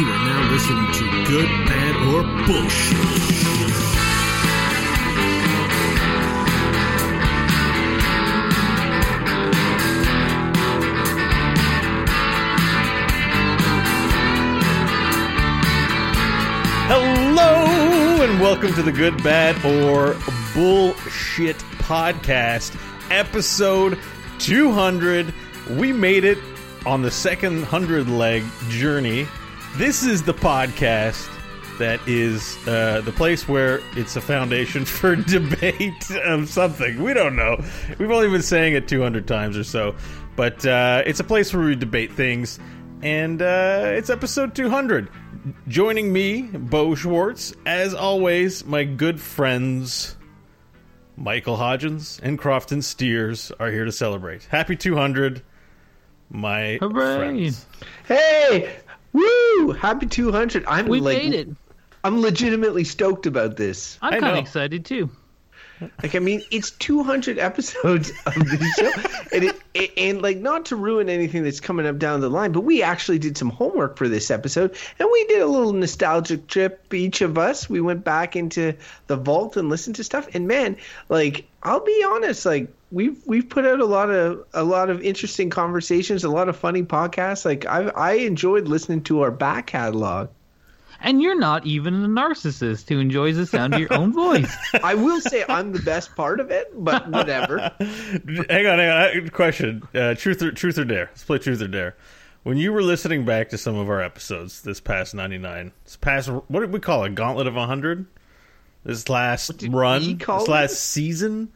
You are now listening to Good, Bad, or Bullshit. Hello and welcome to the Good, Bad, or Bullshit podcast, episode 200. We made it on the second 100 leg journey. This is the podcast that is uh, the place where it's a foundation for debate of something. We don't know. We've only been saying it 200 times or so, but uh, it's a place where we debate things, and uh, it's episode 200. Joining me, Beau Schwartz, as always, my good friends Michael Hodgins and Crofton Steers are here to celebrate. Happy 200, my Hooray. friends. Hey, woo! Happy 200. I'm We like, made it. I'm legitimately stoked about this. I'm kind of excited too. Like, I mean, it's 200 episodes of the show, and it, it, and like not to ruin anything that's coming up down the line, but we actually did some homework for this episode, and we did a little nostalgic trip. Each of us, we went back into the vault and listened to stuff, and man, like I'll be honest, like we've we've put out a lot of a lot of interesting conversations, a lot of funny podcasts. Like I I enjoyed listening to our back catalog. And you're not even a narcissist who enjoys the sound of your own voice. I will say I'm the best part of it, but whatever. Hang on, hang on. I- Question: uh, Truth or Truth or Dare? Let's play Truth or Dare. When you were listening back to some of our episodes this past ninety nine, this past what did we call it? Gauntlet of hundred. This last run, we call this it? last season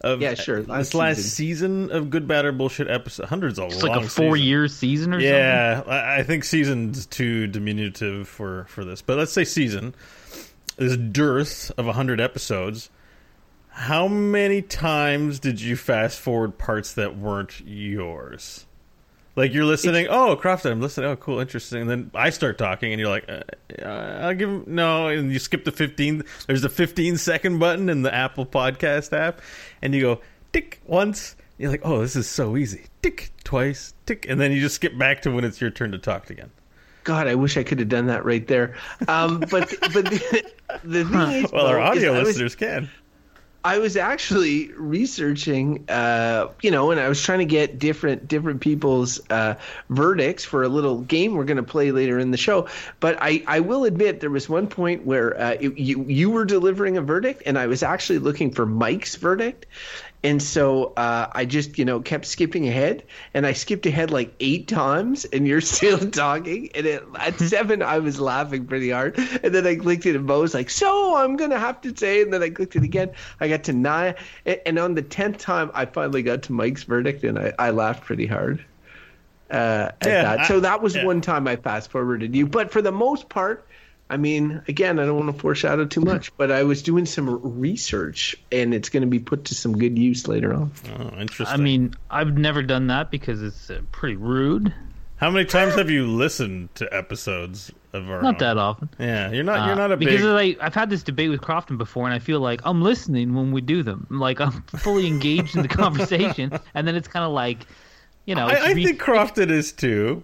of Yeah, sure, This last last season. season of Good, Bad, or Bullshit episode. Hundreds of It's like a four season. year season or something? Yeah, I I think season's too diminutive for for this, but let's say season. This dearth of hundred episodes. How many times did you fast forward parts that weren't yours? Like you're listening. oh, Crofton, I'm listening. Oh, cool, interesting. And then I start talking, and you're like, uh, uh, "I'll give him no." And you skip the 15. There's the 15 second button in the Apple Podcast app, and you go tick once. You're like, "Oh, this is so easy." Tick twice, tick, and then you just skip back to when it's your turn to talk again. God, I wish I could have done that right there. Um, but but the, the thing is, Well, our audio I was- listeners can. I was actually researching, uh, you know, and I was trying to get different different people's uh, verdicts for a little game we're going to play later in the show. But I, I will admit there was one point where uh, it, you you were delivering a verdict, and I was actually looking for Mike's verdict. And so uh, I just, you know, kept skipping ahead, and I skipped ahead like eight times, and you're still talking. And it, at seven, I was laughing pretty hard. And then I clicked it, and Beau was like, "So I'm gonna have to say." And then I clicked it again. I got to nine, and, and on the tenth time, I finally got to Mike's verdict, and I, I laughed pretty hard. Uh, at Yeah, that. So that was yeah. one time I fast forwarded you, but for the most part. I mean, again, I don't want to foreshadow too much, but I was doing some research, and it's going to be put to some good use later on. Oh, interesting. I mean, I've never done that because it's uh, pretty rude. how many times have you listened to episodes of our? Not own? that often. Yeah, you're not. You're Uh, not a because big. like I've had this debate with Crofton before, and I feel like I'm listening when we do them. Like I'm fully engaged in the conversation, and then it's kind of like, you know, I, I re- think Crofton is too.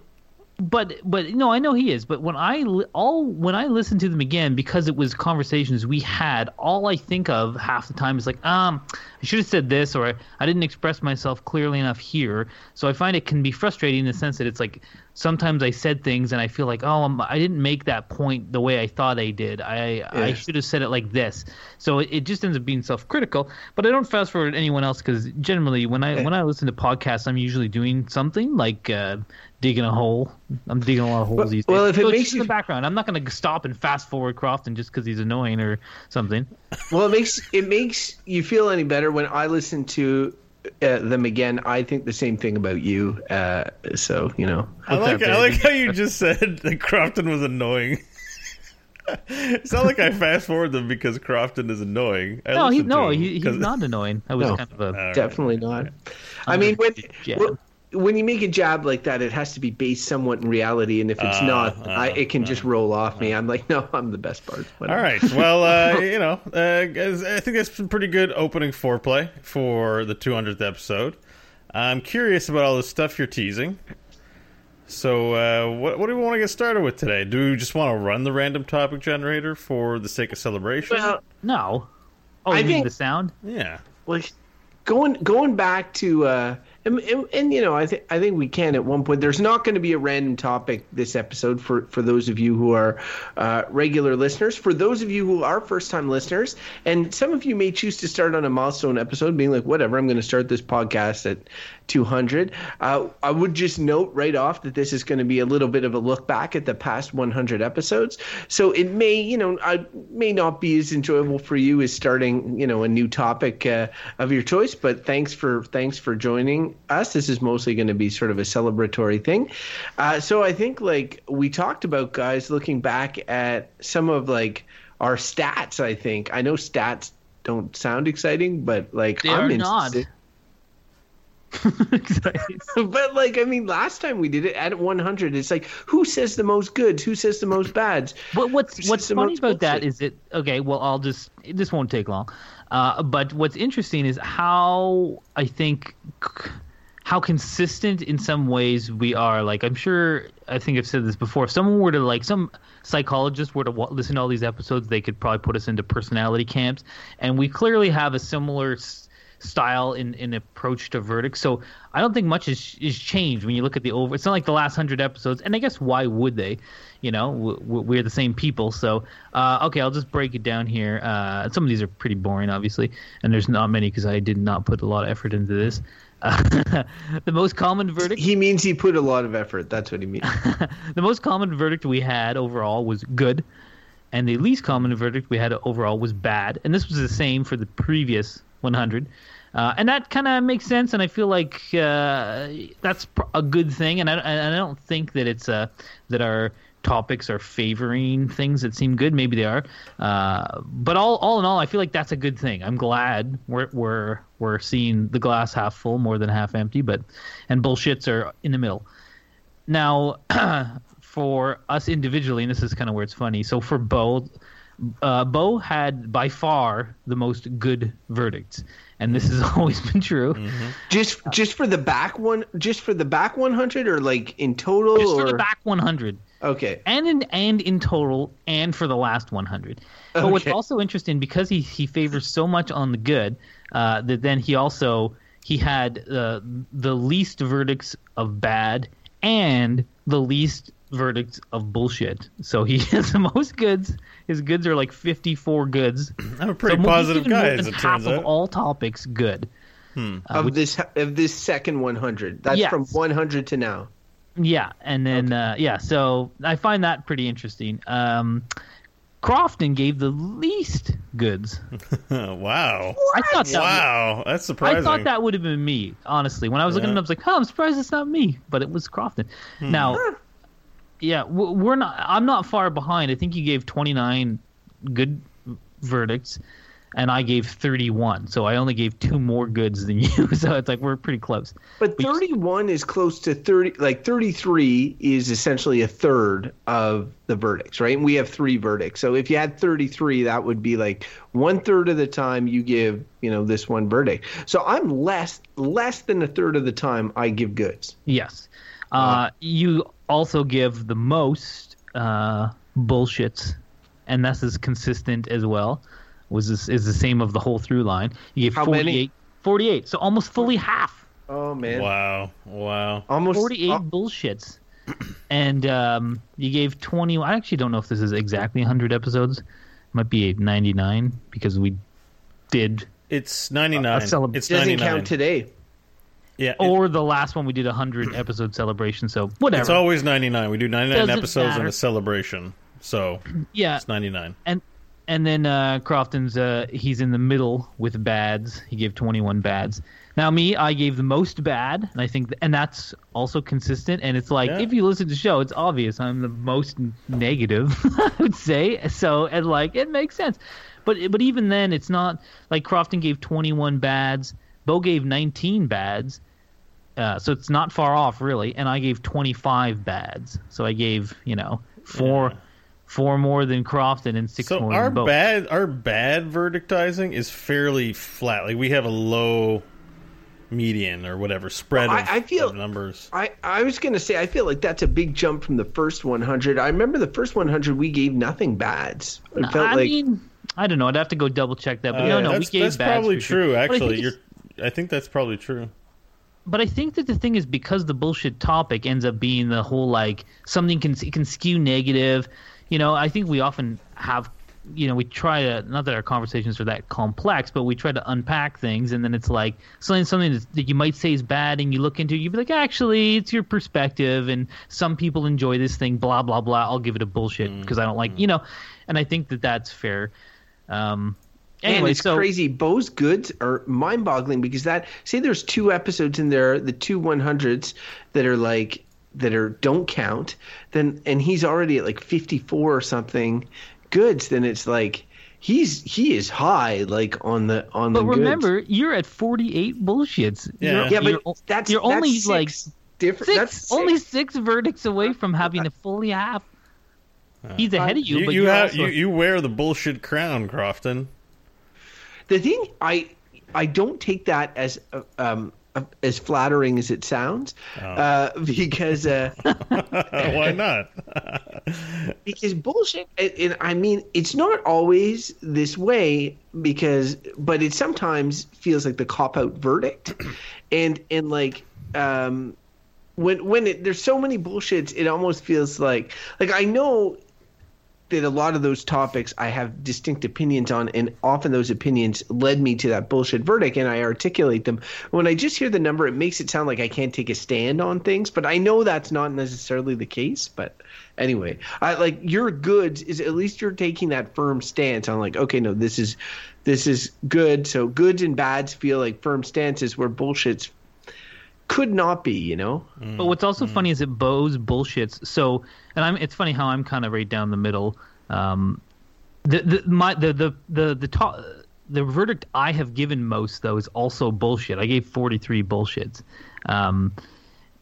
But but no, I know he is. But when I li- all when I listen to them again, because it was conversations we had, all I think of half the time is like, um, I should have said this, or I, I didn't express myself clearly enough here. So I find it can be frustrating in the sense that it's like sometimes I said things and I feel like, oh, I'm, I didn't make that point the way I thought I did. I I should have said it like this. So it, it just ends up being self-critical. But I don't fast forward anyone else because generally when I when I listen to podcasts, I'm usually doing something like. Uh, Digging a hole. I'm digging a lot of holes Well- these days. well, if it So makes just in you- the background, I'm not going to stop and fast forward Crofton just because he's annoying or something. Well, it makes it makes you feel any better when I listen to uh, them again. I think the same thing about you. Uh, so you know, I like. I like how you just said that Crofton was annoying. it's not like I fast forward them because Crofton is annoying. I No, he no, he, he's 'cause- not annoying. I was No. kind of a All right. definitely not. I mean, when jab. When- when you make a jab like that, it has to be based somewhat in reality, and if it's Uh, not, uh, I, it can just roll off me. I'm like, no, I'm the best part. All Whatever. right. Well, uh, you know, uh, I think that's some pretty good opening foreplay for the 200th episode. I'm curious about all the stuff you're teasing. So, uh, what, what do we want to get started with today? Do we just want to run the random topic generator for the sake of celebration? Well, No. Oh, I you mean think- the sound? yeah. like going going back to uh and, and, and, you know i think i think we can at one point. There's not going to be a random topic this episode for for those of you who are uh, regular listeners. For those of you who are first time listeners and some of you may choose to start on a milestone episode being like whatever i'm going to start this podcast at 200 uh, i would just note right off that this is going to be a little bit of a look back at the past 100 episodes. So it may you know i may not be as enjoyable for you as starting you know a new topic uh, of your choice but thanks for thanks for joining us this is mostly going to be sort of a celebratory thing uh, so i think like we talked about guys looking back at some of like our stats i think i know stats don't sound exciting but like They I'm are not. but like I mean, last time we did it at 100, it's like who says the most goods, who says the most bads. But what's what's funny about that bullshit? is it okay? Well, I'll just this won't take long. Uh, but what's interesting is how I think c- how consistent in some ways we are. Like I'm sure I think I've said this before. If someone were to like some psychologist were to wa- listen to all these episodes, they could probably put us into personality camps, and we clearly have a similar. S- style in, in approach to verdicts so i don't think much is, is changed when you look at the over it's not like the last 100 episodes and i guess why would they you know w- w- we're the same people so uh, okay i'll just break it down here uh, some of these are pretty boring obviously and there's not many because i did not put a lot of effort into this uh, the most common verdict He means he put a lot of effort. That's what he means. the most common verdict we had overall was good and the least common verdict we had overall was bad and this was the same for the previous 100 uh, and that kind of makes sense and i feel like uh, that's pr- a good thing and I, I don't think that it's uh, that our topics are favoring things that seem good maybe they are uh, but all, all in all i feel like that's a good thing i'm glad we're, we're, we're seeing the glass half full more than half empty but and bullshits are in the middle now, for us individually, and this is kind of where it's funny. So for Beau, uh, Beau had by far the most good verdicts, and this has always been true. just just for the back one, just for the back 100, or like in total, Just or for the back 100, okay. and in and in total, and for the last 100. But what's also interesting because he he favors so much on the good uh, that then he also he had uh, the least verdicts of bad and the least verdicts of bullshit. So he has the most goods. His goods are like 54 goods. I'm a pretty so positive guy, more as it half turns of out. all topics good. Uh, of this of this second 100. That's Yes. from 100 to now. Yeah, and then uh, yeah, so I find that pretty interesting. Um, Crofton gave the least goods. wow. I thought that Wow. That's surprising. I thought that would have been me, honestly. When I was looking at it, I was like, "Oh, I'm surprised it's not me," but it was Crofton. Hmm. Now, yeah, we're not. I'm not far behind. I think you gave 29 good verdicts, and I gave 31. So I only gave two more goods than you. So it's like we're pretty close. But 31 is close to 30. Like 33 is essentially a third of the verdicts, right? And we have three verdicts. So if you had 33, that would be like one third of the time you give, you know, this one verdict. So I'm less less than a third of the time I give goods. Yes. Uh, you also give the most uh, bullshits, and this is consistent as well. Was this is the same of the whole through line? You gave How many? 48, 48, so almost fully half. Oh man, Wow. Wow. almost 48 uh, bullshits. And um, you gave 20. I actually don't know if this is exactly 100 episodes. It might be 99 because we did, It's 99. A celeb- it's doesn't 99. count today. Yeah. it- or the last one we did a 100 episode celebration. So whatever. it's always 99. We do 99 Doesn't episodes in matter. a celebration. So yeah. it's 99. and and then uh, Crofton's uh, he's in the middle with bads. He gave 21 bads. Now me, I gave the most bad, and I think, and that's also consistent. And it's like Yeah. if you listen to the show, it's obvious I'm the most negative. I would say so, and like it makes sense. But but even then, it's not like Crofton gave 21 bads. Beau gave 19 bads. Uh, so it's not far off, really. And I gave 25 bads. So I gave, you know, four, four more than Crofton and six So more our than Beau. bad our bad verdictizing is fairly flat. Like we have a low median or whatever spread Well, of, I- I feel- of numbers. I, I was going to say, I feel like that's a big jump from the first 100. I remember the first 100, we gave nothing bads. It felt I like. mean, I don't know. I'd have to go double check that. But Uh, no, no, that's, we gave bad. that's bads probably for sure. true. I Actually, think you're. I think that's probably true. But I think that the thing is because the bullshit topic ends up being the whole like something can it can skew negative. You know, I think we often have. You know, we try to not that our conversations are that complex, but we try to unpack things, and then it's like something something that you might say is bad, and you look into, it, you'd be like, actually, it's your perspective, and some people enjoy this thing, blah blah blah. I'll give it a bullshit because I don't like, you know, and I think that that's fair. Um, and it's so crazy. Beau's goods are mind-boggling because that say there's two episodes in there, the two 100s that are like that are don't count. Then and he's already at like 54 or something goods. Then it's like he's he is high like on the on But the But remember, you're at 48 bullshits. Yeah. You're, yeah, but you're, o- that's you're only that's like six different. six, that's only six. six verdicts away from having a fully half. He's ahead of you, You, but you you're have also, you, you wear the bullshit crown, Crofton. The thing I I don't take that as uh, um uh, as flattering as it sounds, Oh. uh, because uh, Why not? because bullshit. And, and I mean, it's not always this way because, but it sometimes feels like the cop out verdict, and and like um when when it, there's so many bullshits, it almost feels like like I know that a lot of those topics I have distinct opinions on, and often those opinions led me to that bullshit verdict, and I articulate them. When I just hear the number, it makes it sound like I can't take a stand on things, but I know that's not necessarily the case. But anyway, I like your goods is at least you're taking that firm stance on like, okay, no, this is this is good. So goods and bads feel like firm stances where bullshits could not be, you know. But what's also funny is that Beau's bullshits. So, and I'm. It's funny how I'm kind of right down the middle. Um, the the my the the the the top. The verdict I have given most though is also bullshit. I gave 43 bullshits, um,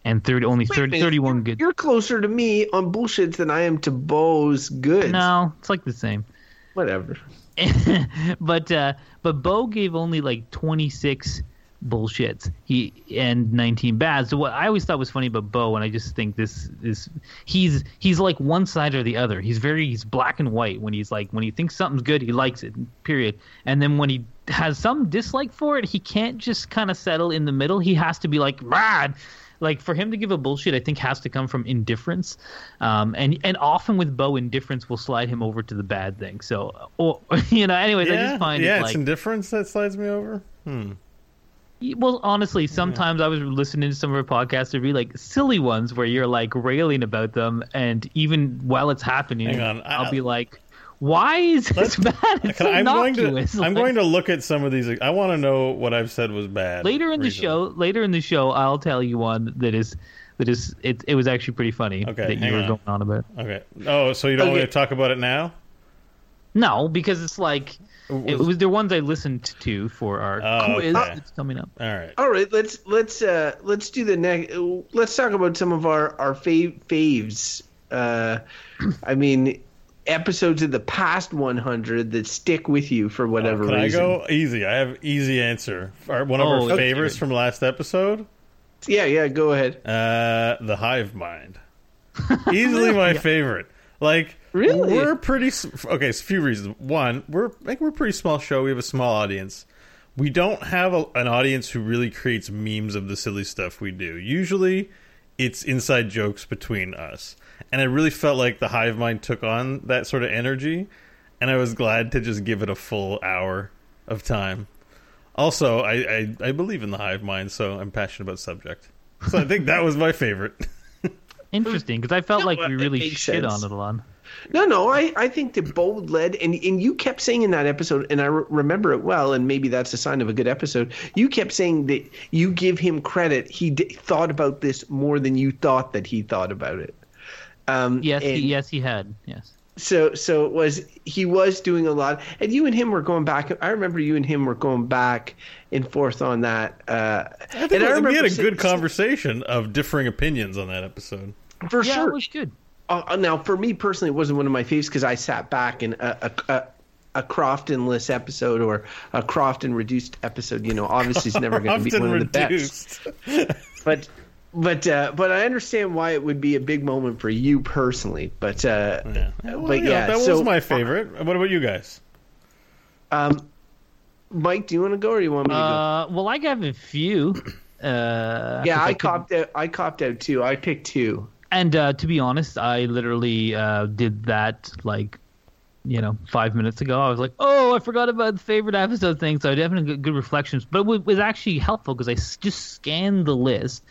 and 30 only Wait 30, 31 you're, good. You're closer to me on bullshits than I am to Beau's goods. No, it's like the same. Whatever. but uh, but Beau gave only like 26 bullshits. He and 19 bads. So what I always thought was funny about Beau, and I just think this is he's he's like one side or the other. He's very he's black and white when he's like when he thinks something's good, he likes it. Period. And then when he has some dislike for it, he can't just kind of settle in the middle. He has to be like bad. Like for him to give a bullshit, I think has to come from indifference, um, and and often with Beau, indifference will slide him over to the bad thing. So, or you know, anyways, I just find yeah, it it's like indifference that slides me over. Hmm. Well, honestly, sometimes I was listening to some of her podcasts to be like silly ones where you're like railing about them, and even while it's happening, I- I'll be like, "Why is this bad? It's I'm going to innocuous." I'm going to look at some of these. I want to know what I've said was bad. later in the show. Later in the show, I'll tell you one that is that is it. It was actually pretty funny Okay, that you were on. going on about. Okay. Oh, so you don't Okay. want to talk about it now? No, because it's like it was the ones I listened to for our Oh, quiz okay. that's coming up. All right. All right, let's let's uh let's do the next. Let's talk about some of our our fav- faves. Uh, I mean, episodes of the past 100 that stick with you for whatever Oh, Can I reason. go easy? I have easy answer. Our- One of Oh, our okay. favorites from last episode, Yeah, yeah, go ahead. uh, the Hive Mind. Easily my favorite. Like, Really? we're pretty. Okay, it's a few reasons. One, we're think we're a pretty small show. We have a small audience. We don't have a, an audience who really creates memes of the silly stuff we do. Usually, it's inside jokes between us. And I really felt like the Hive Mind took on that sort of energy, and I was glad to just give it a full hour of time. Also, I, I, I believe in the Hive Mind, so I'm passionate about subject. So I think that was my favorite. Interesting, because I felt No, like we really shit sense. on it a lot. No, no, I, I think that Beau led, and, and you kept saying in that episode, and I re- remember it well, and maybe that's a sign of a good episode. You kept saying that you give him credit. He d- thought about this more than you thought that he thought about it. Um, Yes, and he, yes, he had. Yes. So, so it was he was doing a lot, and you and him were going back. I remember you and him were going back and forth on that. Uh, I think and I we had a sa- good conversation of differing opinions on that episode. For Yeah, sure. it was good. Uh, now, for me personally, it wasn't one of my faves because I sat back and a, uh, uh, a Croftonless episode or a Crofton reduced episode, you know, obviously it's never going to be Often one of the best. But but uh, but I understand why it would be a big moment for you personally. But uh, Yeah. Well, but you know, yeah, that so, was my favorite. What about you guys? Um, Mike, do you want to go or do you want me to go? Uh, well, I have a few. Uh, yeah, if I could- copped out. I copped out too. I picked two. And uh, to be honest, I literally uh, did that like, you know, five minutes ago. I was like, oh, I forgot about the favorite episode thing. So I definitely got good reflections. But it wa- was actually helpful because I s- just scanned the list.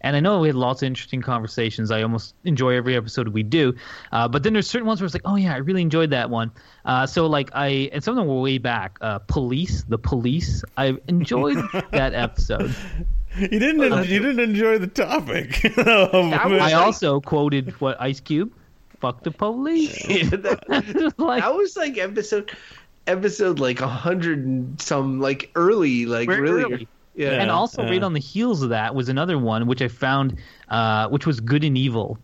And I know we had lots of interesting conversations. I almost enjoy every episode we do. Uh, but then there's certain ones where it's like, oh, yeah, I really enjoyed that one. Uh, so, like, I, and some of them were way back. Uh, police, the police. I enjoyed that episode. You didn't. Uh, you didn't enjoy the topic. was- I also quoted what Ice Cube, fuck the police. that, like, that was like episode episode like a hundred and some like early like Very really early. yeah. Yeah. and also right on the heels of that was another one which I found, uh, which was Good and Evil,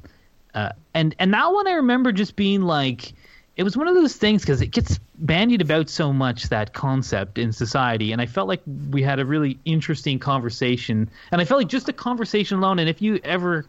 uh, and and that one I remember just being like, it was one of those things because it gets bandied about so much that concept in society, and I felt like we had a really interesting conversation, and I felt like just a conversation alone, and if you ever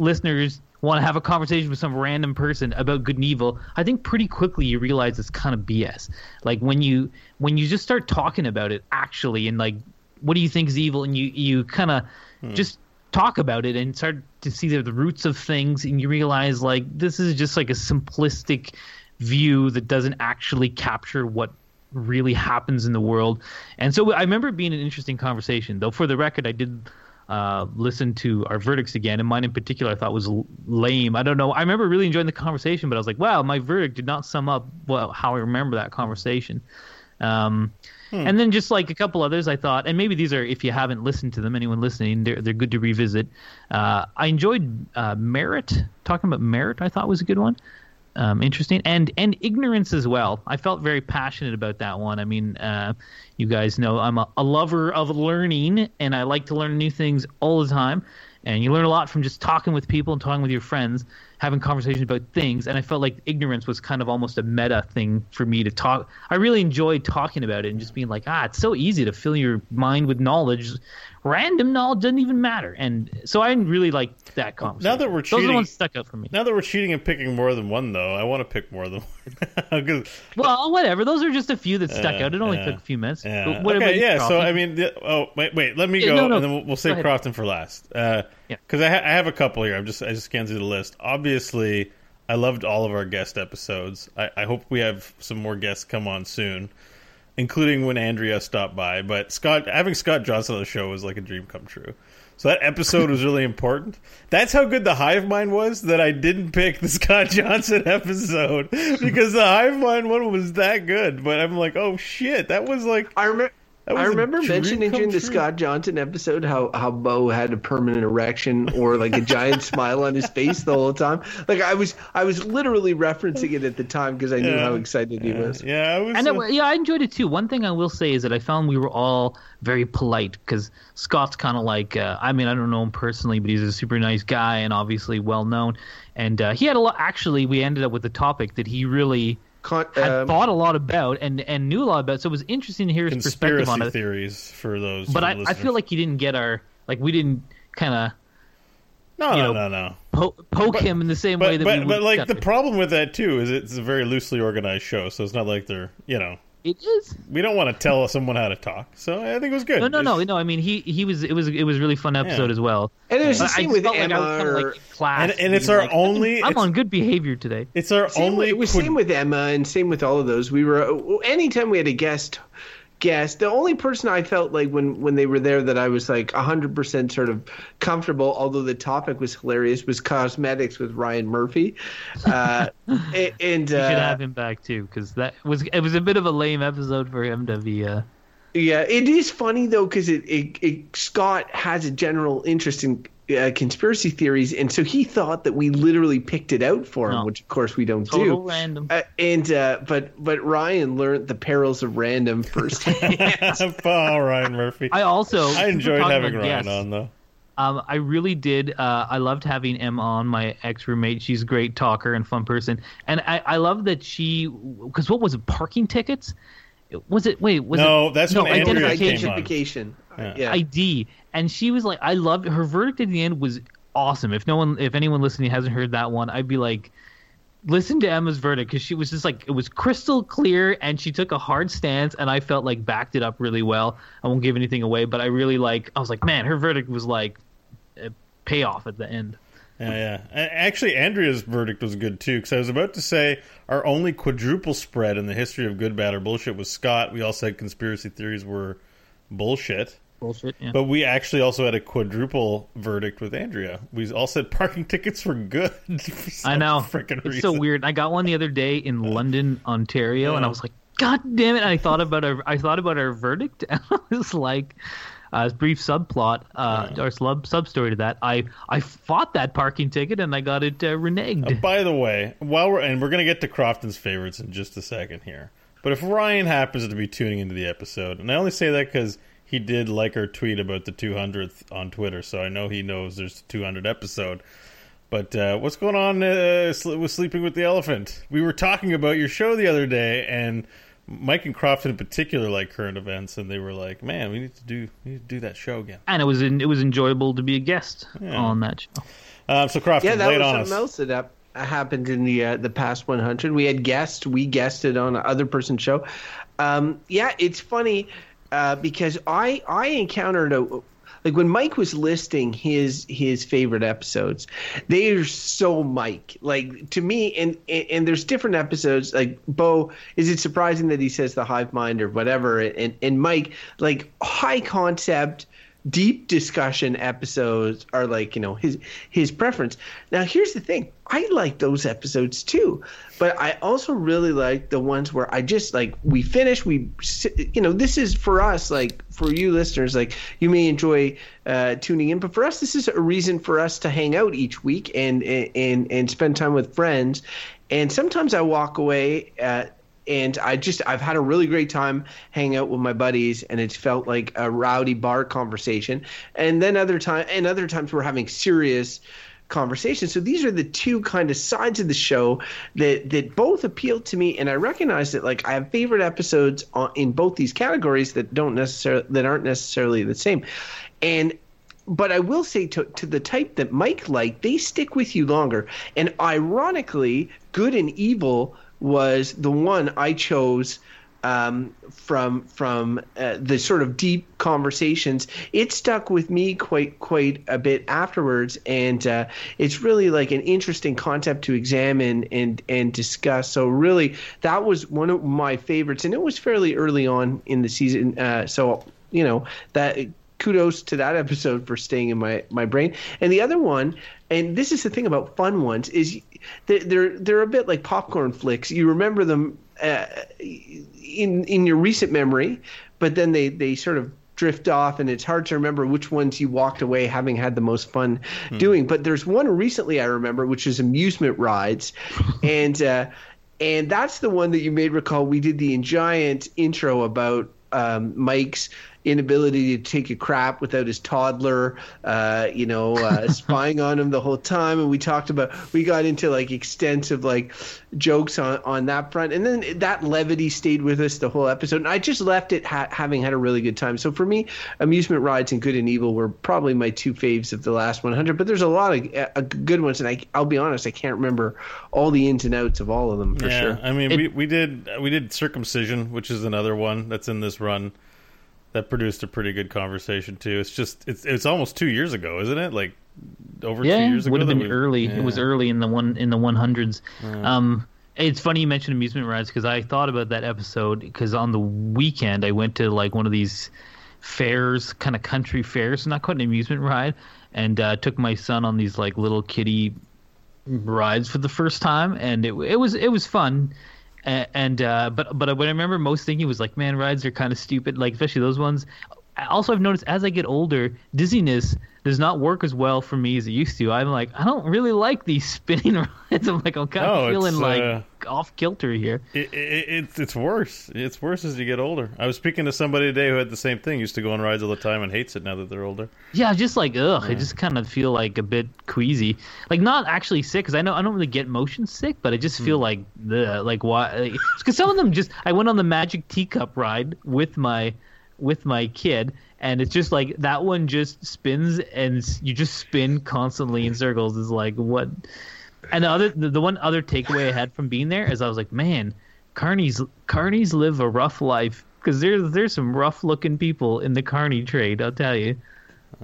listeners want to have a conversation with some random person about good and evil, I think pretty quickly you realize it's kind of BS. Like when you when you just start talking about it actually and like what do you think is evil and you you kind of hmm. just talk about it and start to see the, the roots of things and you realize like this is just like a simplistic view that doesn't actually capture what really happens in the world. And so I remember it being an interesting conversation. Though for the record, I did uh, listen to our verdicts again, and mine in particular I thought was lame. I don't know. I remember really enjoying the conversation, but I was like, wow, my verdict did not sum up well how I remember that conversation. Um, And then just like a couple others, I thought, and maybe these are if you haven't listened to them, anyone listening, they're they're good to revisit. Uh, I enjoyed uh, merit. Talking about merit, I thought was a good one um, interesting and and ignorance as well. I felt very passionate about that one. I mean, uh, you guys know I'm a, a lover of learning, and I like to learn new things all the time. And you learn a lot from just talking with people and talking with your friends, having conversations about things. And I felt like ignorance was kind of almost a meta thing for me to talk. I really enjoyed talking about it and just being like, ah, it's so easy to fill your mind with knowledge. Random knowledge doesn't even matter. And so I didn't really like that conversation. Now that we're those are the cheating- ones stuck out for me. Now that we're cheating and picking more than one, though, I want to pick more than one. Well, whatever. Those are just a few that stuck out. It only yeah. took a few minutes. yeah. Okay. Yeah. So I mean, the, oh wait, wait. Let me Yeah, go, no, no. and then we'll, we'll save Crofton for last. Because Yeah. I, ha- I have a couple here. I'm just I just scanned through the list. Obviously, I loved all of our guest episodes. I, I hope we have some more guests come on soon, including when Andrea stopped by. But Scott having Scott Johnson on the show was like a dream come true. So that episode was really important. That's how good the Hive Mind was that I didn't pick the Scott Johnson episode because the Hive Mind one was that good. But I'm like, oh shit, that was like I remember. That was I a remember mentioning come during the true. Scott Johnson episode how how Beau had a permanent erection or like a giant smile on his face the whole time. Like I was I was literally referencing it at the time because I knew Yeah. how excited he was. yeah, I was. And uh, it, yeah, I enjoyed it too. One thing I will say is that I found we were all very polite because Scott's kind of like, uh, I mean, I don't know him personally, but he's a super nice guy and obviously well known. And uh, he had a lot. Actually, we ended up with a topic that he really Con- had um, thought a lot about and and knew a lot about. So it was interesting to hear his perspective on conspiracy it. theories for those. But I, I listeners. feel like he didn't get our like we didn't kind of no, no, know, no, no. po- poke him in the same way But that but, would but like the problem with that too is it's a very loosely organized show, so it's not like they're you know it is we don't want to tell someone how to talk. So I think it was good. no no no It's- no. I mean he he was it was it was a really fun episode Yeah. as well. and it was the same with felt like Emma. kinda, or- like, class And- and it's our like, only- I'm it's- on good behavior today. It's our Same only. with, it was quid- same with Emma and same with all of those. We were anytime we had a guest guest, the only person I felt like when when they were there that I was like 100% sort of comfortable although the topic was hilarious was cosmetics with Ryan Murphy. Uh, a- and You uh, should have him back too because that was it was a bit of a lame episode for him to be. Uh, Yeah, it is funny though because it, it, it Scott has a general interest in uh, conspiracy theories, and so he thought that we literally picked it out for him, No. which of course we don't total do. random. Uh, and uh, but but Ryan learned the perils of random firsthand. oh, Ryan Murphy. I also I enjoyed having about Ryan guests, on though. Um, I really did. Uh, I loved having Emma on, my ex roommate. She's a great talker and fun person, and I, I love that she. Because what was it? Parking tickets? Was it? Wait, was it? No, it? that's when Andrea came on. identification. Yeah. Yeah. ID, and she was like, "I loved her verdict at the end was awesome." If no one, if anyone listening hasn't heard that one, I'd be like, listen to Emma's verdict because she was just like it was crystal clear, and she took a hard stance, and I felt like backed it up really well. I won't give anything away, but I really like. I was like, man, her verdict was like a payoff at the end. Yeah, yeah. Actually, Andrea's verdict was good too, because I was about to say our only quadruple spread in the history of good, bad, or bullshit was Scott. We all said conspiracy theories were bullshit, Bullshit. Yeah. but we actually also had a quadruple verdict with Andrea. We all said parking tickets were good. I know. freaking It's reason. so weird. I got one the other day in London, Ontario, and I was like, God damn it! And I thought about our I thought about our verdict, and I was like, uh, brief subplot uh, or sub sub story to that. I I fought that parking ticket and I got it uh, reneged. Uh, by the way, while we're and we're gonna get to Crofton's favorites in just a second here, but if Ryan happens to be tuning into the episode, and I only say that because he did like our tweet about the 200th on Twitter, so I know he knows there's a 200 episode. But uh, what's going on uh, with Sleeping with the Elephant? We were talking about your show the other day, and Mike and Crofton in particular like current events, and they were like, "Man, we need to do we need to do that show again." and it was in, it was enjoyable to be a guest Yeah. on that show. Um, so Crofton, Yeah, that was on something us. else that hap- happened in the uh, the past 100. We had guests. We guested on other person's show. Um, yeah, it's funny uh, because I I encountered a like when Mike was listing his his favorite episodes, they are so Mike. Like to me, and and, there's different episodes. Like Beau, is it surprising that he says the hive mind or whatever? And and Mike, like high concept deep discussion episodes are like you know his his preference. Now here's the thing. I like those episodes too. But i also really like the ones where i just like we finish we you know this is for us like for you listeners like you may enjoy uh, tuning in. But for us this is a reason for us to hang out each week and and and spend time with friends. And sometimes i walk away uh, and I just I've had a really great time hanging out with my buddies, and it's felt like a rowdy bar conversation. And then other time and other times we're having serious conversations. So these are the two kind of sides of the show that that both appeal to me, and I recognize that like I have favorite episodes on, in both these categories that don't necessarily that aren't necessarily the same, and but I will say to, to the type that Mike liked, they stick with you longer. And ironically, Good and Evil was the one I chose um, from from uh, the sort of deep conversations. It stuck with me quite quite a bit afterwards, and uh, it's really like an interesting concept to examine and and discuss. So really, that was one of my favorites, and it was fairly early on in the season. Uh, so you know that kudos to that episode for staying in my my brain. And the other one, and this is the thing about fun ones, is they're they're, a bit like popcorn flicks. You remember them uh, in in your recent memory, but then they they sort of drift off and it's hard to remember which ones you walked away having had the most fun doing. But there's one recently i remember which is amusement rides. And uh and that's the one that you may recall we did the giant intro about um, mike's inability to take a crap without his toddler, uh, you know, uh, spying on him the whole time. And we talked about, we got into like extensive like jokes on, on that front. And then that levity stayed with us the whole episode. And I just left it ha- having had a really good time. So for me, amusement rides and good and evil were probably my two faves of the last 100. But there's a lot of uh, good ones. And I, I'll be honest, I can't remember all the ins and outs of all of them for yeah, sure. I mean, It- we we did we did circumcision, which is another one that's in this run that produced a pretty good conversation too. It's just it's it's almost two years ago, isn't it? Like over two years ago. would have been we- early. It was early in the one in the one hundreds. Um, it's funny you mentioned amusement rides because I thought about that episode because on the weekend I went to like one of these fairs, kind of country fairs, not quite an amusement ride, and uh, took my son on these like little kiddie rides for the first time, and it it was it was fun. And uh, but but what I remember most thinking was like, man, rides are kind of stupid. Like especially those ones. Also I've noticed as I get older, dizziness does not work as well for me as it used to. I'm like, I don't really like these spinning rides. I'm like, I'm kind of Oh, feeling like uh, off kilter here. It, it, it's it's worse. It's worse as you get older. I was speaking to somebody today who had the same thing. Used to go on rides all the time and hates it now that they're older. Yeah, just like ugh, I just kind of feel like a bit queasy. Like not actually sick because I know I don't really get motion sick, but I just feel like the like why because some of them just I went on the Magic Teacup ride with my with my kid and it's just like that one just spins and you just spin constantly in circles. Is like what? And the other the, one other takeaway I had from being there is I was like man carnies carnies live a rough life. Because there's there's some rough looking people in the carny trade I'll tell you.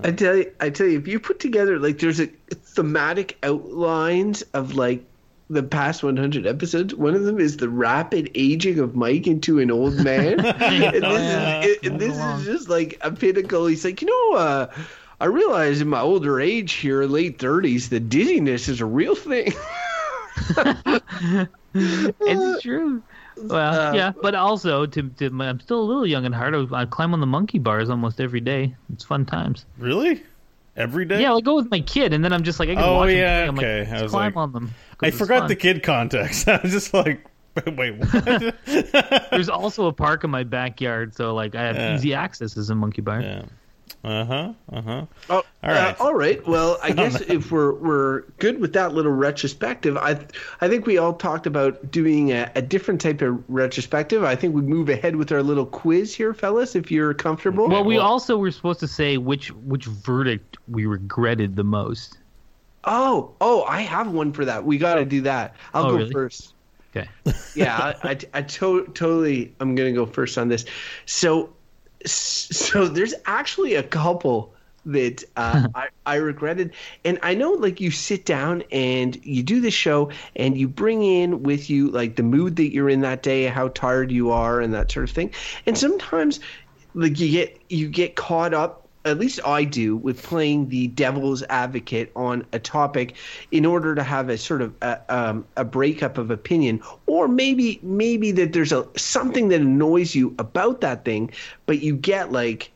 I tell you, I tell you, if you put together like there's a thematic outlines of like the past 100 episodes. One of them is the rapid aging of Mike into an old man, and this, yeah. is, and this is just like a pinnacle. He's like, you know, uh, I realize in my older age here, late 30s, the dizziness is a real thing. it's true. Well, Uh, yeah, but also to, to my, I'm still a little young and hard. I, I climb on the monkey bars almost every day. It's fun times. Really? Every day? Yeah, I'll go with my kid, and then I'm just like, I can Oh, watch yeah, him. I'm okay. Like, I was climb like- on them. I forgot fun. the kid context. I was just like, wait, what? There's also a park in my backyard, so like I have Yeah. easy access as a monkey bar. yeah. Uh huh. Uh huh. Oh, All right. Uh, all right. Well, I guess if we're we're good with that little retrospective, I I think we all talked about doing a, a different type of retrospective. I think we move ahead with our little quiz here, fellas. If you're comfortable. Well, we also were supposed to say which which verdict we regretted the most. oh, oh, I have one for that. We got to do that. I'll Oh, go really? first. Okay. yeah, I, I, I to- totally. I'm gonna go first on this. So, so there's actually a couple that uh, I, I regretted, and I know like you sit down and you do the show and you bring in with you like the mood that you're in that day, how tired you are, and that sort of thing. And sometimes like you get you get caught up at least I do with playing the devil's advocate on a topic in order to have a sort of a, um, a breakup of opinion or maybe maybe that there's a something that annoys you about that thing but you get like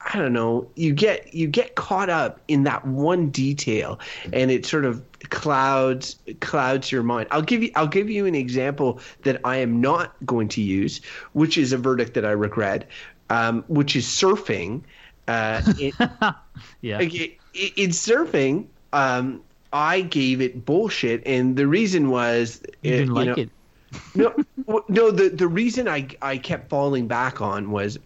I don't know, you get you get caught up in that one detail and it sort of clouds clouds your mind. I'll give you I'll give you an example that I am not going to use, which is a verdict that I regret, um, which is surfing. Uh, it, Yeah. like, it, it, in surfing, um, I gave it bullshit, and the reason was You uh, didn't like know, it. no, no. The the reason I I kept falling back on was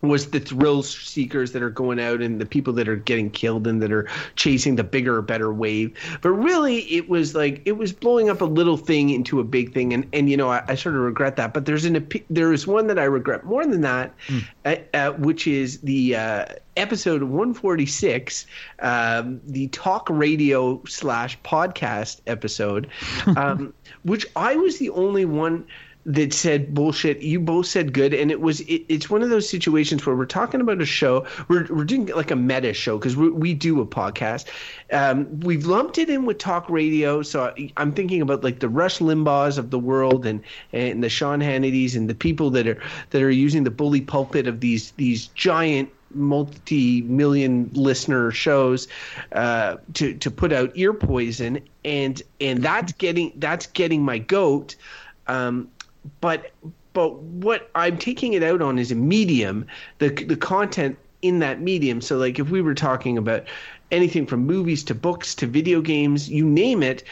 was the thrill seekers that are going out and the people that are getting killed and that are chasing the bigger better wave. But really it was like it was blowing up a little thing into a big thing. And and you know i, I sort of regret that. But there's an there is one that i regret more than that uh, uh, which is the uh, episode 146 um, the talk radio slash podcast episode um, which i was the only one that said bullshit. You both said good, and it was it, it's one of those situations where we're talking about a show. We're we're doing like a meta show because we, we do a podcast. Um, we've lumped it in with talk radio, so I, I'm thinking about like the Rush Limbaughs of the world and and the Sean Hannitys and the people that are that are using the bully pulpit of these these giant multi-million listener shows uh, to to put out ear poison, and and that's getting that's getting my goat. Um, but but what I'm taking it out on is a medium, the the content in that medium. So like if we were talking about anything from movies to books to video games, you name it,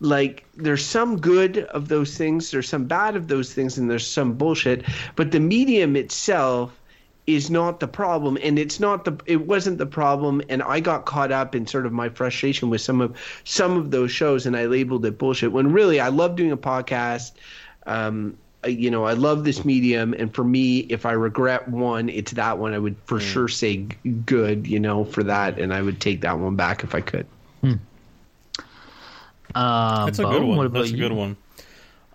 like there's some good of those things, there's some bad of those things, and there's some bullshit. But the medium itself is not the problem and it's not the it wasn't the problem and I got caught up in sort of my frustration with some of some of those shows and I labeled it bullshit when really I love doing a podcast um you know I love this medium and for me if I regret one it's that one I would for sure say good you know for that and I would take that one back if I could Uh, That's a Beau, good one. What That's a you? good one.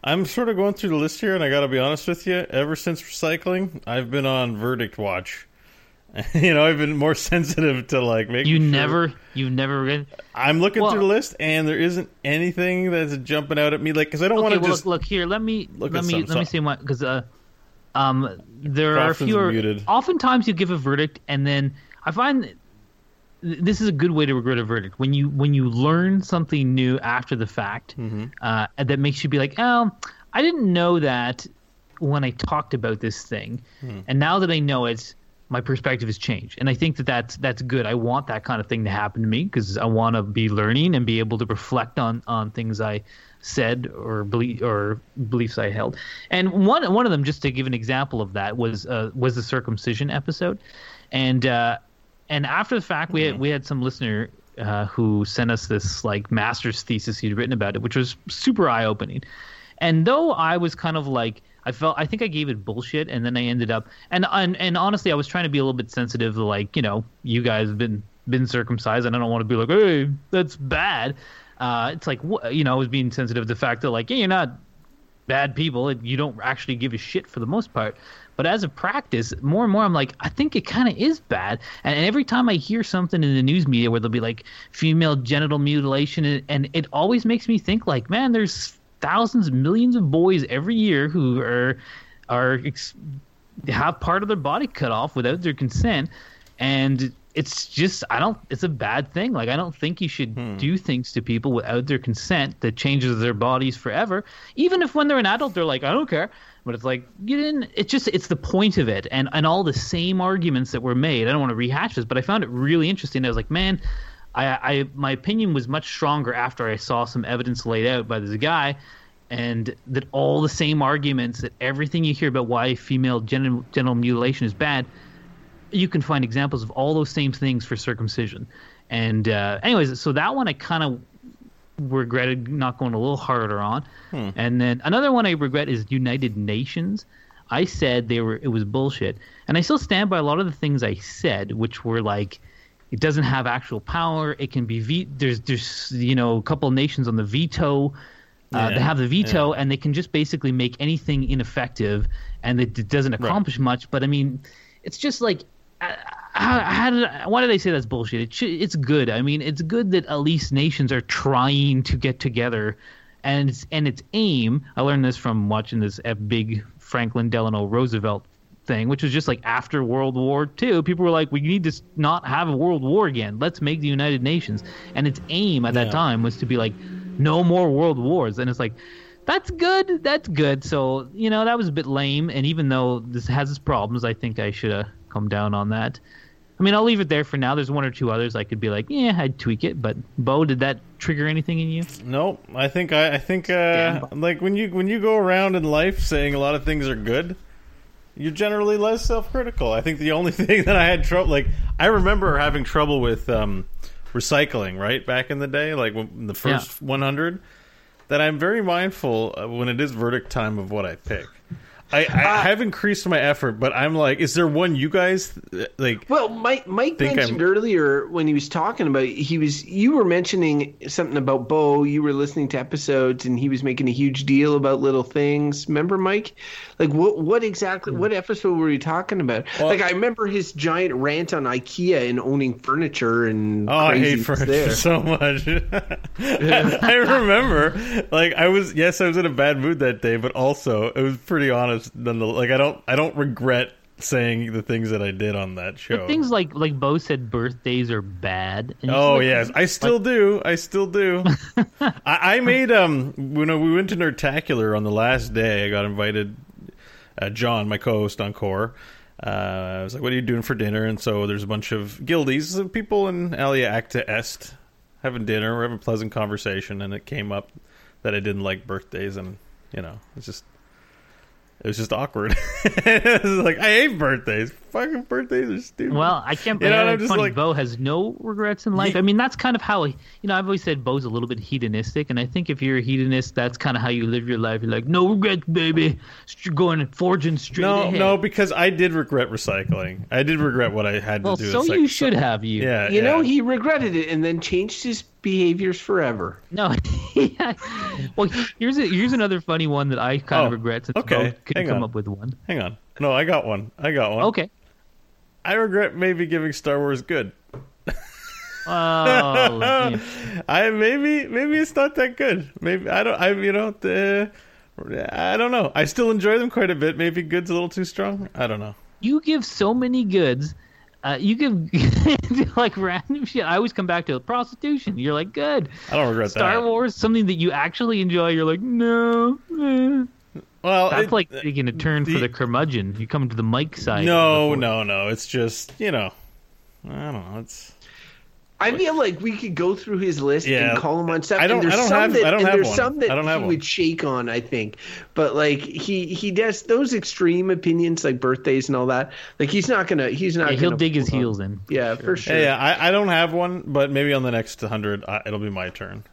I'm sort of going through the list here, and I got to be honest with you. Ever since recycling, I've been on verdict watch. you know, I've been more sensitive to like making. You sure- never, you never Been... I'm looking Well- through the list, and there isn't anything that's jumping out at me. Like, because I don't Okay, want well, to just. look, look here. Let me look let me something. let me see say my because uh, um, there are a few. muted. Oftentimes, you give a verdict, and then I find this is a good way to regret a verdict when you when you learn something new after the fact Mm-hmm. uh, that makes you be like, oh, I didn't know that when I talked about this thing, Hmm. and now that I know it, my perspective has changed, and I think that that's that's good. I want that kind of thing to happen to me because I want to be learning and be able to reflect on on things I said or believe or beliefs I held. And one one of them, just to give an example of that, was uh, was the circumcision episode, and uh, and after the fact, we had, we had some listener uh, who sent us this like master's thesis he'd written about it, which was super eye opening. And though I was kind of like I felt I think I gave it bullshit, and then I ended up and and and honestly, I was trying to be a little bit sensitive like you know you guys have been been circumcised, and I don't want to be like hey that's bad. Uh, it's like you know I was being sensitive to the fact that like yeah, you're not bad people. You don't actually give a shit for the most part. But as a practice, more and more, I'm like, I think it kind of is bad. And, and every time I hear something in the news media where they'll be like female genital mutilation, and, and it always makes me think like, man, there's thousands, millions of boys every year who are are ex- have part of their body cut off without their consent, and it's just I don't. It's a bad thing. Like I don't think you should hmm. do things to people without their consent that changes their bodies forever. Even if when they're an adult, they're like, I don't care. But it's like you didn't. It's just it's the point of it, and and all the same arguments that were made. I don't want to rehash this, but I found it really interesting. I was like, man, I, I my opinion was much stronger after I saw some evidence laid out by this guy, and that all the same arguments that everything you hear about why female genital, genital mutilation is bad, you can find examples of all those same things for circumcision. And uh, anyways, so that one I kind of regretted not going a little harder on. And then another one I regret is United Nations. I said they were it was bullshit, and I still stand by a lot of the things I said, which were like it doesn't have actual power. It can be ve- there's there's you know a couple of nations on the veto. Uh, Yeah, they have the veto, and they can just basically make anything ineffective, and it, it doesn't accomplish much. But I mean, it's just like, uh, how, how did I, why did I say that's bullshit? It should, it's good. I mean, it's good that at least nations are trying to get together, and it's, and its aim. I learned this from watching this big Franklin Delano Roosevelt thing, which was just like after World War II, people were like, we need to not have a world war again. Let's make the United Nations. And its aim at that Yeah. time was to be like, no more world wars. And it's like, that's good. That's good. So, you know, that was a bit lame. And even though this has its problems, I think I should have come down on that. I mean, I'll leave it there for now. There's one or two others I could be like, yeah, I'd tweak it. But, Beau, did that trigger anything in you? Nope. I think I, I think uh, Damn. like when you when you go around in life saying a lot of things are good, you're generally less self-critical. I think the only thing that I had trouble like I remember having trouble with um, recycling right back in the day, like when, the first 100. That I'm very mindful when it is verdict time of what I pick. I, I have increased my effort, but I'm like, is there one you guys uh, like? Well, Mike Mike mentioned I'm- earlier when he was talking about he was you were mentioning something about Beau. You were listening to episodes and he was making a huge deal about little things. Remember, Mike? Like what what exactly what episode were you talking about? Well- like I remember his giant rant on IKEA and owning furniture and Oh, I hate furniture there. so much. I remember, like, I was yes, I was in a bad mood that day, but also it was pretty honest. Nonetheless, like, I don't, I don't regret saying the things that I did on that show. But things like, like Beau said, birthdays are bad. And Oh like- yes, I still do. I still do. I, I made um when we went to Nerdtacular on the last day. I got invited. Uh, John, my co-host on Core, uh, I was like, "What are you doing for dinner?" And so there's a bunch of guildies, uh, people in Alea Iacta Est, having dinner. We're having a pleasant conversation, and it came up that I didn't like birthdays, and you know, it's just. It was just awkward. it was like I hate birthdays. Fucking birthdays are stupid. Well, I can't. You know, and I'm it's just funny. like- Beau has no regrets in life. Ye- I mean, that's kind of how you know. I've always said Beau's a little bit hedonistic, and I think if you're a hedonist, that's kind of how you live your life. You're like, no regrets, baby. St- going forging straight No, ahead. no, because I did regret recycling. I did regret what I had Well, to do. so It's like- you should have you. Yeah, You know, he regretted it and then changed his behaviors forever. No. yeah. Well, here's a, here's another funny one that I kind Oh, of regret since okay. Beau couldn't come on. up with one. Hang on. No, I got one. I got one. Okay. I regret maybe giving Star Wars good. Oh. I maybe maybe it's not that good. Maybe I don't. I you know the I don't know. I still enjoy them quite a bit. Maybe good's a little too strong. I don't know. You give so many goods. Uh, you give like random shit. I always come back to prostitution. You're like good. I don't regret Star that. Wars, something that you actually enjoy. You're like no. eh." Well, That's it- like taking a turn for the- the curmudgeon. You come to the Mike side. no, no, no. It's just you know, I don't know. It's I feel like we could go through his list Yeah. and call him on stuff. I don't- and there's I don't some have- that, I don't and have there's one. some that I don't have he one. would shake on, I think. But like he he does those extreme opinions like birthdays and all that. Like he's not gonna he's not Yeah, he'll gonna dig his on- heels in. Yeah, for sure. yeah, yeah. I, I don't have one, but maybe on the next hundred, uh, it'll be my turn.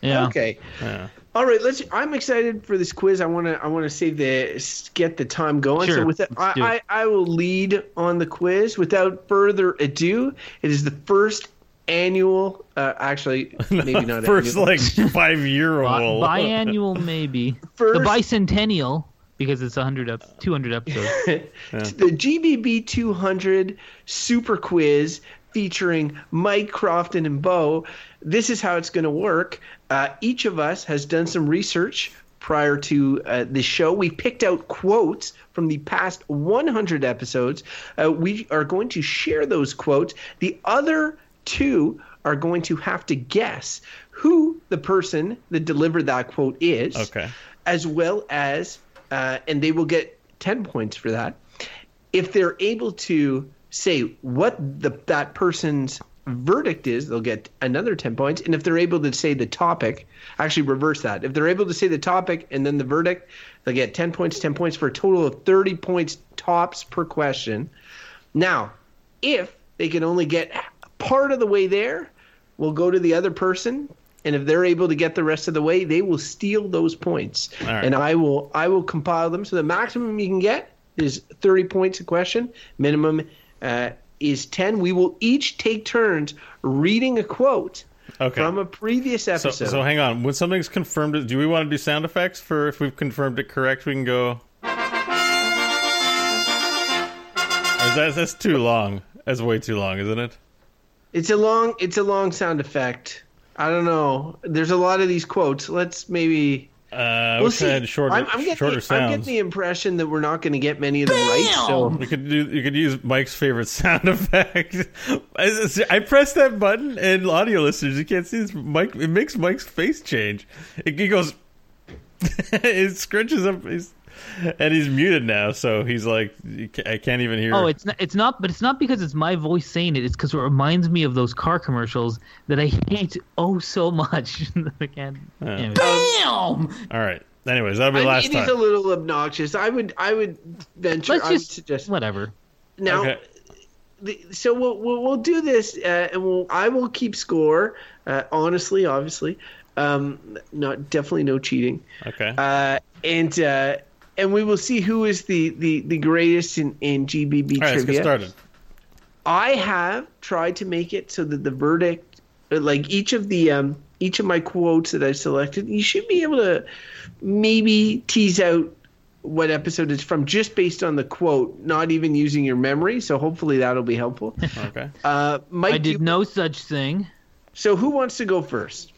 Yeah. Okay. Yeah. All right, let's. I'm excited for this quiz. I want to. I want to save the get the time going. Sure, So with that, let's do I, it. I I will lead on the quiz. Without further ado, it is the first annual. Uh, actually, maybe not First, annual. like five year Bi- old. biannual, maybe. First- The bicentennial, because it's 100 up, 200 episodes. the GBB 200 Super Quiz featuring Mike Crofton and Beau. This is how it's going to work. Uh, each of us has done some research prior to uh, the show. We picked out quotes from the past 100 episodes. Uh, we are going to share those quotes. The other two are going to have to guess who the person that delivered that quote is Okay. as well as, uh, and they will get 10 points for that. If they're able to say what the, that person's verdict is, they'll get another 10 points. And if they're able to say the topic, actually reverse that. If they're able to say the topic and then the verdict, they'll get 10 points, 10 points for a total of 30 points tops per question. Now, if they can only get part of the way there, we'll go to the other person. And if they're able to get the rest of the way, they will steal those points. right. And I will I will compile them. So the maximum you can get is 30 points a question. Minimum uh, is 10. We will each take turns reading a quote Okay. from a previous episode. so hang on. When something's confirmed, do we want to do sound effects for if we've confirmed it correct? We can go. That, that's too long. That's way too long, isn't it? It's a long it's a long sound effect. I don't know. There's a lot of these quotes. Let's maybe Uh, we'll see. shorter, I'm, I'm getting, shorter the, I'm getting the impression that we're not going to get many of them right. So We could do. You could use Mike's favorite sound effect. I, I pressed that button, and audio listeners, you can't see this. Mike, it makes Mike's face change. It, he goes. it scrunches up, he's, and he's muted now, so he's like, I can't even hear. Oh, it's not, it's not, but it's not because it's my voice saying it. It's because it reminds me of those car commercials that I hate oh so much. I can't. Anyway. Damn. all right. Anyways, that'll be I mean, last it is time. a little obnoxious. I would I would venture. Let's I just suggest whatever. now. Okay. The, so we'll, we'll we'll do this, uh, and we'll I will keep score. Uh, honestly, obviously, um, not definitely no cheating. Okay. Uh, and uh, and we will see who is the the, the greatest in in GBB all right, let's trivia. get started. I have tried to make it so that the verdict, uh, like each of the um, each of my quotes that I selected, you should be able to maybe tease out what episode it's from just based on the quote, not even using your memory. So hopefully that'll be helpful. Okay. Uh, Mike, I do did you- no such thing. So who wants to go first?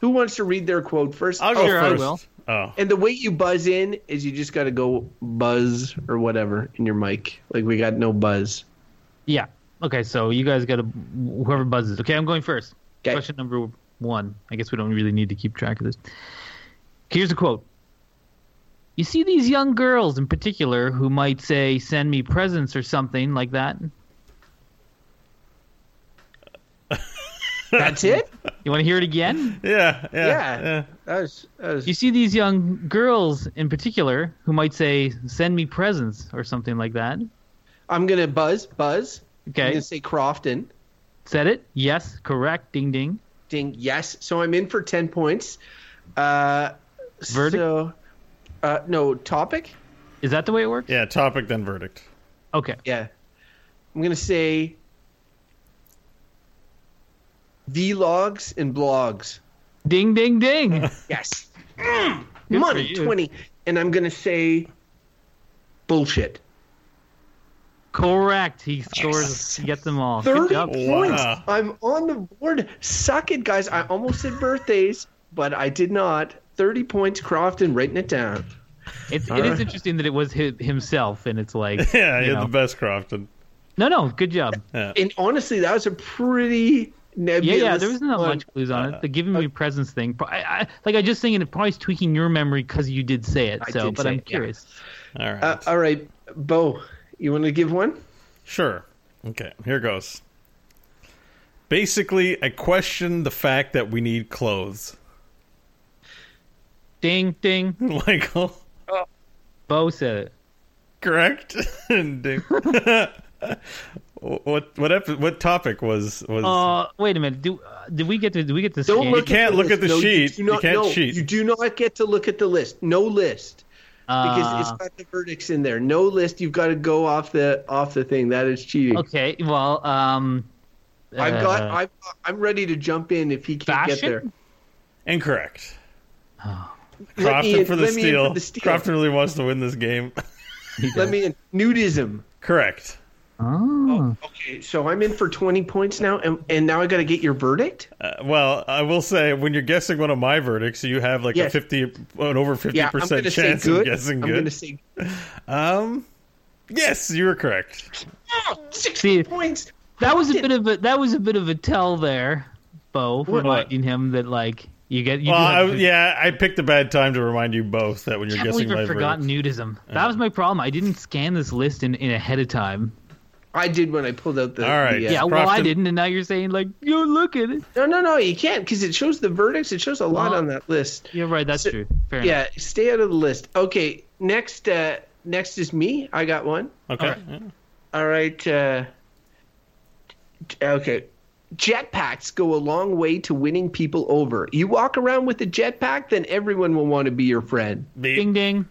Who wants to read their quote first? I'll go Sure, I first. will. Oh, And the way you buzz in is you just got to go buzz or whatever in your mic. Like we got no buzz. Yeah. Okay, so you guys got to whoever buzzes. Okay, I'm going first. 'Kay. Question number one. I guess we don't really need to keep track of this. Here's a quote. You see these young girls in particular who might say, "Send me presents" or something like that. That's it. You want to hear it again? yeah, yeah, Yeah. yeah. That was that was You see these young girls in particular who might say, "Send me presents" or something like that. I'm gonna buzz, buzz. I'm Okay, gonna say Crofton. said it. Yes, correct. Ding ding. Ding. Yes. So I'm in for ten points. Uh, Verdict? So, uh, no topic. Is that the way it works? Yeah, topic then verdict. Okay. Yeah. I'm gonna say vlogs and blogs. Ding ding ding. Yes. Mm. Good for Money twenty. And I'm gonna say bullshit. Correct. He scores. He gets them all. Thirty points. Wow. I'm on the board. Suck it, guys. I almost said birthdays, but I did not. 30 points, Crofton writing it down. It's it is interesting that it was hi himself, and it's like Yeah, you you're the best, Crofton. no, no, good job. And honestly, that was a pretty Yeah, nebulous. yeah, there wasn't that one. much clues on it. The giving me presents thing, pro- I, I, like I just thinking it probably is tweaking your memory because you did say it. I So, but I'm it, yeah. curious. All right. Uh, all right, Beau, you want to give one? Sure. Okay, here goes. Basically, I question the fact that we need clothes. Ding, ding. Michael, Beau said it. correct? Ding. what what epi- what topic was was Uh, wait a minute. Do uh, did we get to? Did we get to? Don't scan- look. can't at look at the. No, sheet. You not- can't no, cheat. You do not get to look at the list. No list because Uh, it's got the verdicts in there. No list. You've got to go off the off the thing. That is cheating. okay. Well, um, I've got. uh, I've, I'm ready to jump in if he can't get there. incorrect? Let me Crofton in- for the let steal. for the steal. Crofton really wants to win this game. Let me in. Nudism. correct. Oh. Okay, so I'm in for 20 points now, and, and now I got to get your verdict. Uh, well, I will say when you're guessing one of my verdicts, you have like a fifty, an over fifty Yeah, percent going to say chance of guessing I'm good. going to say Um, yes, you were correct. oh, 60 See, points. That was a bit of a that was a bit of a tell there, Beau, What? reminding him that like you get you Well, do I, have yeah, I picked a bad time to remind you both that when you're I guessing believe my I forgot verdicts. nudism. That was my problem. I didn't scan this list in, in ahead of time. I did when I pulled out the. All right. the, uh, Yeah, well, I didn't, and now you're saying like, you look at it. No, no, no, you can't because it shows the verdicts. It shows a lot Well, on that list. You're right. That's So- true. Fair Yeah, enough. stay out of the list. Okay, next. Uh, next is me. I got one. Okay. All yeah. All right. Uh, okay. Jetpacks go a long way to winning people over. You walk around with a jetpack, then everyone will want to be your friend. Be- Ding ding.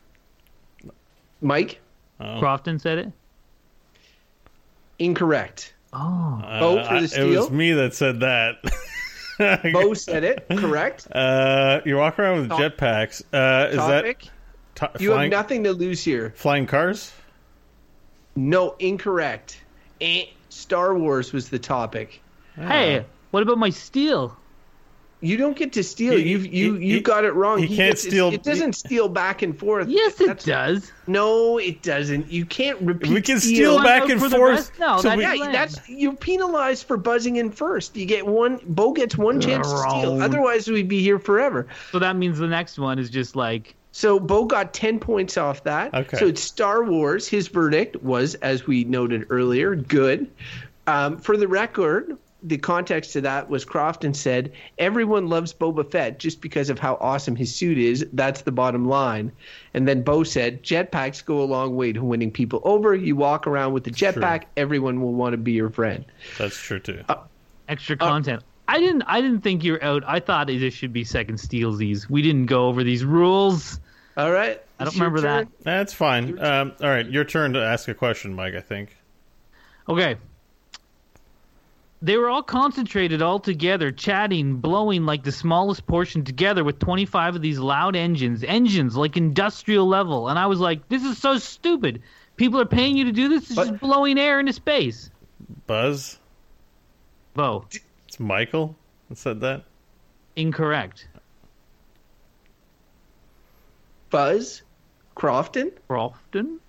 Mike, oh, Crofton said it. Incorrect. Oh, uh, Beau for the I- It was me that said that. Beau said it. Correct. Uh, you walk around with Top- jetpacks. Uh, is Topic. that t- you flying, have nothing to lose here. flying cars? No, incorrect. Eh, Star Wars was the topic. hey, what about my steal? You don't get to steal. He- You he- you he- you got it wrong. he can't gets- steal- It doesn't steal back and forth. Yes, it That's- does. No, it doesn't. You can't repeat. We can steal One back and for forth. No, so that's- we- Yeah, that's you're penalized for buzzing in first. You get one. Beau gets one chance to steal. Otherwise, we'd be here forever. So that means the next one is just like So Beau got ten points off that. Okay. So it's Star Wars. His verdict was, as we noted earlier, good. Um, for the record, the context to that was Crofton said everyone loves Boba Fett just because of how awesome his suit is. That's the bottom line. And then Beau said jetpacks go a long way to winning people over. You walk around with the jetpack, everyone will want to be your friend. That's true too. extra content. I didn't. I didn't think you're out. I thought it should be second stealsies. We didn't go over these rules. All right. I don't remember turn. that. That's fine. Um, all right, your turn to ask a question, Mike. I think. Okay. They were all concentrated all together, chatting, blowing like the smallest portion together with 25 of these loud engines, engines like industrial level. And I was like, this is so stupid. People are paying you to do this. It's But- just blowing air into space. Buzz. Beau, It's Michael that said that. incorrect. Buzz Crofton. Crofton?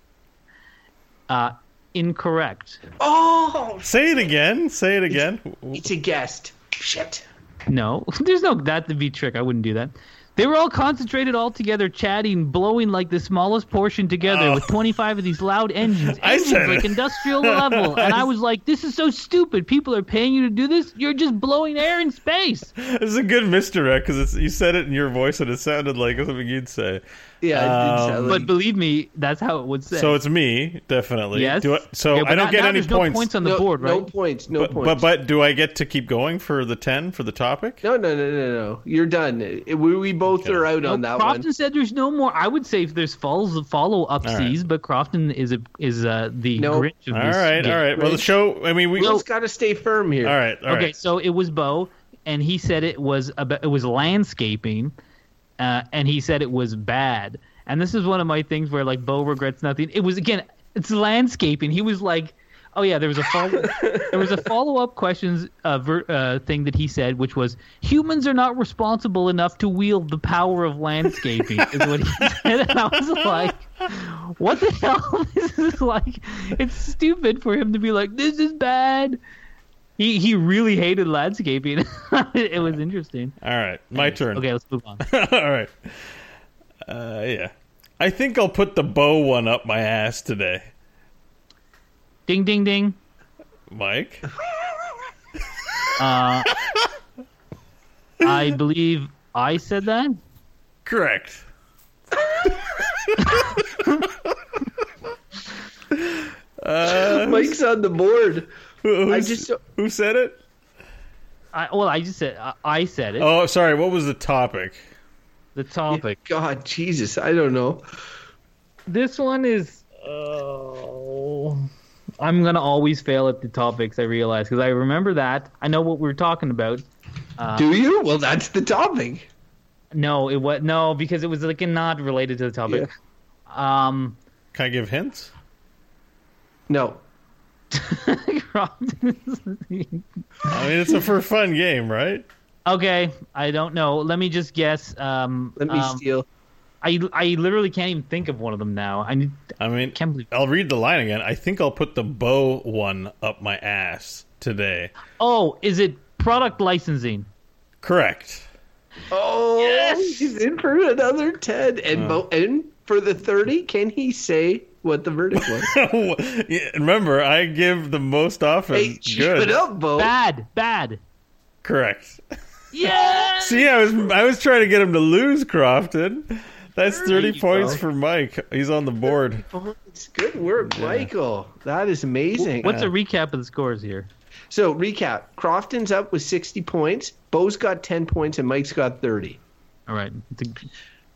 Uh, incorrect. Oh, Say it again. Say it again. it's a guest. Shit. No, there's no that to be trick. I wouldn't do that. They were all concentrated all together, chatting, blowing like the smallest portion together oh. with 25 of these loud engines, I engines said like it. industrial level. And I was like, "This is so stupid. People are paying you to do this. You're just blowing air in space." This is a good misdirect because you said it in your voice and it sounded like something you'd say. Yeah, Um, But believe me, that's how it would say. So it's me, definitely. yes. Do I, so Okay, but I don't now- get any there's no points. points on the no, board, right? no points. No but, points. but but do I get to keep going for the ten for the topic? no, no, no, no, no. You're done. We, we both Okay. are out No, on that Crofton one. said there's no more. I would say if there's follows follow up All right. C's, but Crofton is a, is uh, the No. Grinch of All this right, game. all right. Well, the show. I mean, we. Will's got to stay firm here. all right, all right. okay, so it was Beau, and he said it was about, it was landscaping, uh, and he said it was bad. And this is one of my things where like Beau regrets nothing. It was again, it's landscaping. He was like, Oh yeah, there was a follow. there was a follow up questions uh, ver- uh, thing that he said, which was humans are not responsible enough to wield the power of landscaping. is what he said, and I was like, what the hell? is This is like, it's stupid for him to be like, this is bad. He he really hated landscaping. it was interesting. All right, my turn. Okay, let's move on. All right. Uh, yeah. I think I'll put the bow one up my ass today. Ding ding ding. Mike? Uh, I believe I said that. Correct. uh, Mike's on the board. Who, I just who said it? I, well, I just said I, I said it. Oh, sorry. What was the topic? The topic. God, Jesus, I don't know. This one is. Oh, I'm gonna always fail at the topics. I realize because I remember that. I know what we were talking about. Uh, Do you? Well, that's the topic. no, it was no because it was like not related to the topic. Um, Can I give hints? No. I mean, it's a for fun game, right? okay, I don't know. Let me just guess. Um, Let me um, steal. I I literally can't even think of one of them now. I need, I mean, can't believe. I'll read the line again. I think I'll put the bow one up my ass today. Oh, is it product licensing? Correct. Oh, Yes! he's in for another 10. And, Beau- and for the 30, can he say what the verdict was? Yeah, Remember, I give the most often. hey, Good. it up, Beau. Bad, bad. Correct. Yeah. See, I was I was trying to get him to lose, Crofton. That's thirty you points go. for Mike. He's on the board. Good work, Michael. That is amazing. What's a uh, recap of the scores here? So, recap Crofton's up with 60 points, Beau's got 10 points, and Mike's got 30. All right.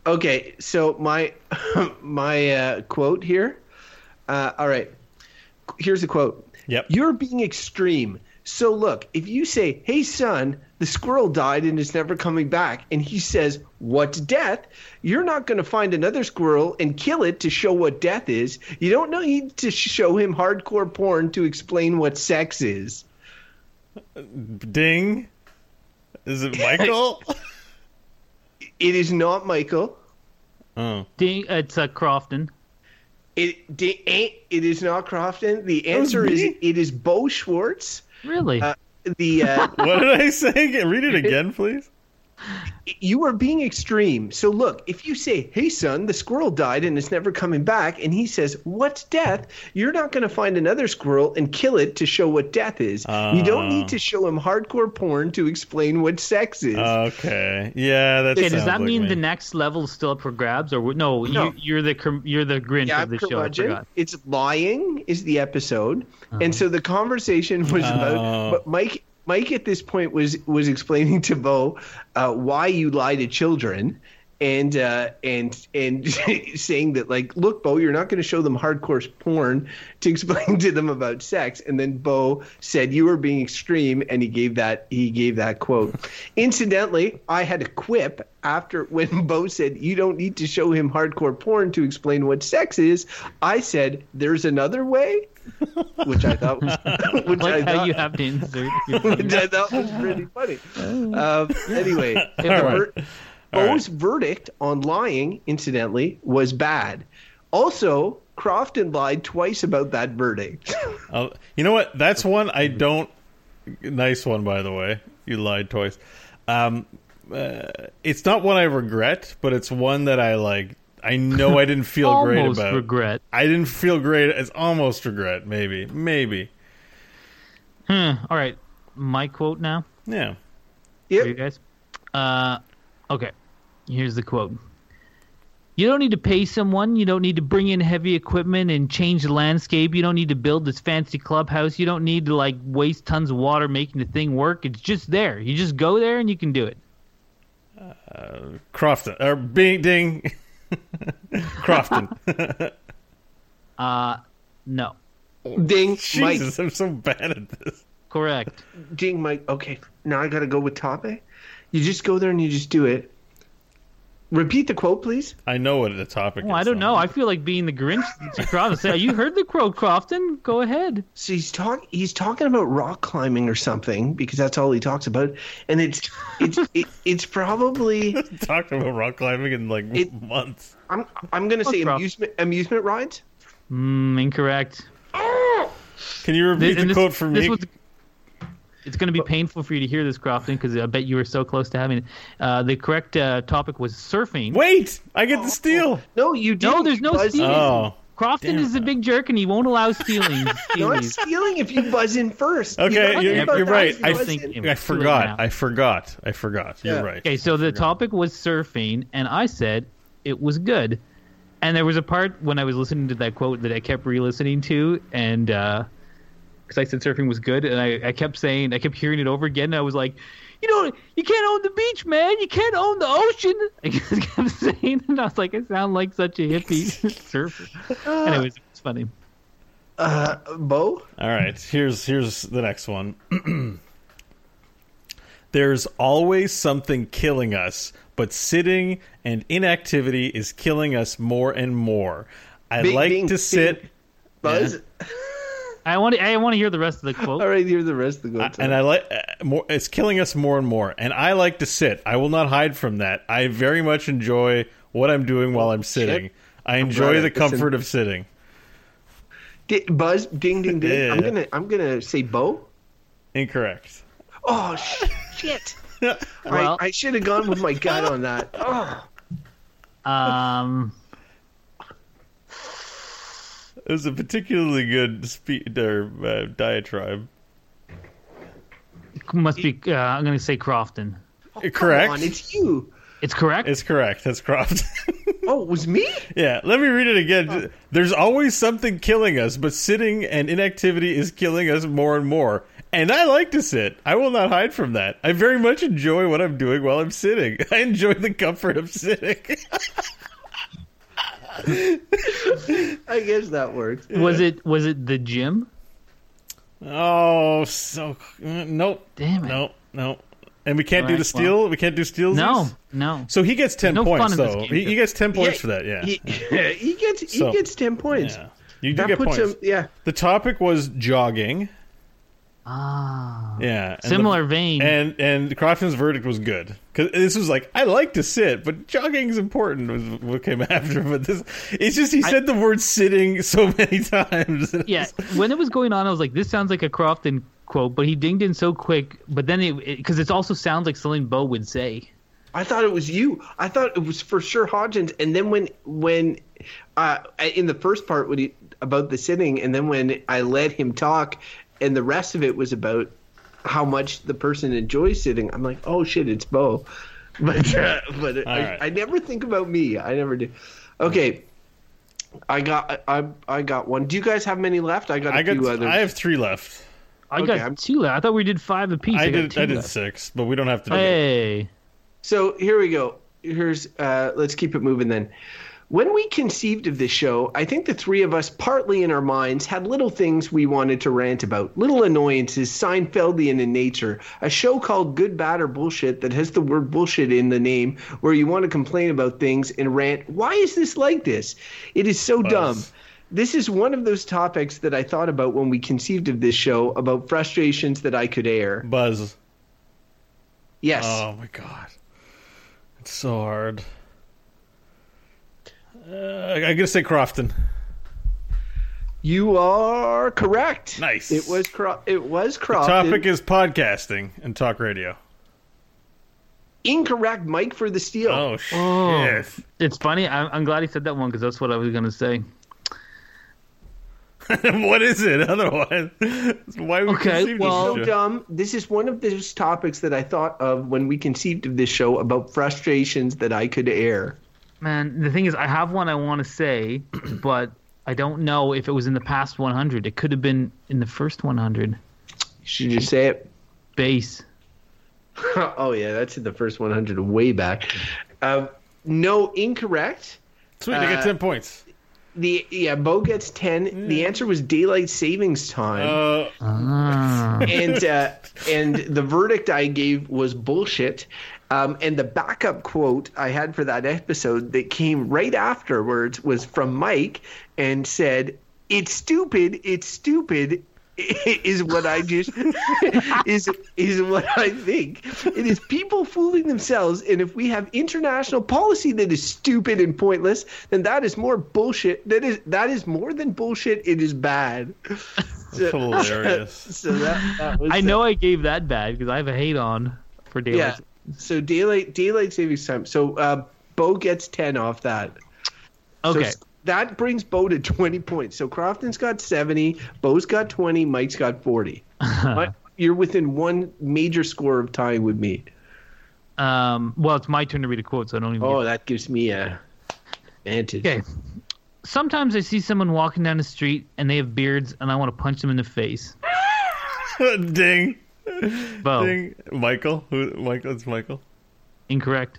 It's a- Okay, so my my uh, quote here. Uh, all right, here's a quote. Yep. You're being extreme. So look, if you say, "Hey son, the squirrel died and is never coming back," and he says, "What's death?" You're not going to find another squirrel and kill it to show what death is. You don't need to show him hardcore porn to explain what sex is. Ding. Is it Michael? It is not Michael. oh. Ding, it's uh, Crofton. It di- ain't. It is not Crofton. The answer is it is Beau Schwartz. Really? Uh, the uh, What did I say? Read it again, please. You are being extreme. So look, if you say, "Hey son, the squirrel died and is never coming back," and he says, "What's death?" You're not going to find another squirrel and kill it to show what death is. you don't Oh. need to ah. show him hardcore porn to explain what sex is. Okay. Yeah, that okay, does that like mean me. the next level is still up for grabs, or no? No. You, you're the you're the Grinch yeah, of the show. I curmudgeon. forgot. It's lying is the episode, and uh-huh. so the conversation was Oh. about. But Mike, Mike at this point was was explaining to Beau uh, why you lie to children, and uh, and and saying that like, look, Beau, you're not going to show them hardcore porn to explain to them about sex. And then Beau said you were being extreme, and he gave that he gave that quote. Incidentally, I had a quip after when Beau said you don't need to show him hardcore porn to explain what sex is. I said there's another way, which I thought was which I how thought, you have to insert. your- which I thought was pretty funny. Um, anyway, right. ver- All Beau's verdict on lying, incidentally, was bad. Also, Crofton lied twice about that verdict. I'll- you know what? That's one I don't. Nice one, by the way. You lied twice. Um, uh, it's not one I regret, but it's one that I like. I know I didn't feel great Almost about. regret. I didn't feel great. It's almost regret. Maybe. Maybe. Hmm. All right. My quote now. Yeah. for you guys. Uh, okay. Here's the quote. You don't need to pay someone. You don't need to bring in heavy equipment and change the landscape. You don't need to build this fancy clubhouse. You don't need to like waste tons of water making the thing work. It's just there. You just go there and you can do it. Crofton. Or Bing Ding. Crofton. Uh, no. Ding, Mike. Jesus, I'm so bad at this. Correct. Ding, Mike. Okay, now I got to go with topic. You just go there and you just do it. Repeat the quote, please. I know what the topic Oh, is. I don't know. I feel like being the Grinch to Crofton. You heard the quote, Crofton? Go ahead. So he's talk he's talking about rock climbing or something because that's all he talks about, and it's it's it, it's probably talked about rock climbing in like It- months. I'm I'm gonna say What's rock? amusement amusement rides. Mm, incorrect. Can you repeat Th- the and this- quote for this me? was- it's going to be painful for you to hear this, Crofton, because I bet you were so close to having it. Uh, the correct uh, topic was surfing. Wait, I get the steal. No, you didn't. No, there's no buzz stealing. Oh, Crofton is a big jerk, and he won't allow stealing. No, stealing. it's stealing if you buzz in first. Okay, You're talking you're- you're right. you I think- I forgot. I forgot. I forgot. You're right. Okay, so the topic was surfing, and I said it was good. And there was a part when I was listening to that quote that I kept re-listening to, and because I said surfing was good, and I, I kept saying, I kept hearing it over again. And I was like, you know, you can't own the beach, man. You can't own the ocean. I just kept saying, and I was like, I sound like such a hippie surfer. Anyways, it's funny. Uh, Beau, All right, here's here's the next one. There's always something killing us, but sitting and inactivity is killing us more and more. I Being- like being- to sit, buzz. I want to, I want to hear the rest of the quote. All right, hear the rest of the quote. and I like uh, more. It's killing us more and more. And I like to sit. I will not hide from that. I very much enjoy what I'm doing while I'm sitting. shit. I enjoy glad the I comfort of sitting. Di- buzz, ding, ding, ding. Yeah. I'm gonna I'm gonna say Beau. Incorrect. Oh shit! Well- I, I should have gone with my gut on that. Oh. Um, It was a particularly good spe- or, uh, diatribe. must be. Uh, I'm going to say Crofton. Correct. On, it's you. It's correct. It's correct. That's Croft. Oh, it was me? yeah, let me read it again. There's always something killing us, but sitting and inactivity is killing us more and more. And I like to sit. I will not hide from that. I very much enjoy what I'm doing while I'm sitting. I enjoy the comfort of sitting. I guess that works. Was it was it the gym? oh, so nope, Damn it! nope, nope. And we can't do Alright, the steal. we can't do steals. No, no. So he gets ten No fun points in this though. game, He, he gets ten points Yeah, for that. Yeah. He, he gets he gets ten points. yeah. You do That get puts points. him. Yeah. The topic was jogging. Ah, Yeah. and the- similar vein. And and Crofton's verdict was good because this was like I like to sit, but jogging's important. Was what came after. But this, it's just he said the word sitting so many times. yeah, when it was going on, I was like, "This sounds like a Crofton quote," but he dinged in so quick. But then it because it, also sounds like something Beau would say. I thought it was you. I thought it was for sure Hodgins. And then when when uh, in the first part when he about the sitting, and then when I let him talk, and the rest of it was about how much the person enjoys sitting. I'm like, oh shit, it's Beau. But uh, but I, right. I never think about me. I never do. Okay. I got I I got one. Do you guys have many left? I got a I got. few others. I have three left. I Okay, got I'm- two left. I thought we did five apiece. I got did. I did left. six, but we don't have to. do it. Hey, So here we go. Here's uh, let's keep it moving then. When we conceived of this show, I think the three of us, partly in our minds, had little things we wanted to rant about, little annoyances, Seinfeldian in nature. A show called Good, Bad, or Bullshit that has the word bullshit in the name, where you want to complain about things and rant. Why is this like this? It is so dumb. This is one of those topics that I thought about when we conceived of this show about frustrations that I could air. Buzz. Yes. Oh my god, it's so hard. Uh, I gotta say Crofton. You are correct. Nice. It was Cro- it was The Crofton. topic is podcasting and talk radio. incorrect. Mike for the steal. Oh shit! Oh. it's funny. I'm, I'm glad he said that one because that's what I was gonna say. what is it? Otherwise, why we Okay, conceived well- this So show? dumb. This is one of those topics that I thought of when we conceived of this show about frustrations that I could air. Man, the thing is, I have one I want to say, but I don't know if it was in the past 100. It could have been in the first 100. Should you say it? Base. oh yeah, that's in the first 100 way back. Uh, no, incorrect. Sweet, I uh, ten points. The yeah, Beau gets ten. The answer was daylight savings time. Uh, Ah. and uh, and the verdict I gave was bullshit. Um, and the backup quote I had for that episode that came right afterwards was from Mike and said, "It's stupid. It's stupid." Is what I just is is what I think. It is people fooling themselves, and if we have international policy that is stupid and pointless, then that is more bullshit. That is that is more than bullshit. It is bad. So, hilarious. so that, that was I know I gave that bad because I have a hate on for daylight. Yeah. So daylight daylight savings time. So uh, Beau gets ten off that. Okay. s- that brings Beau to twenty points. So Crofton's got seventy, Beau's got twenty, Mike's got forty. But you're within one major score of tying with me. Um, well, it's my turn to read a quote, so I don't even. Oh, that gives me a advantage. Okay. Sometimes I see someone walking down the street and they have beards, and I want to punch them in the face. Ding. Beau, Ding. Michael. Who? Michael. It's Michael. incorrect.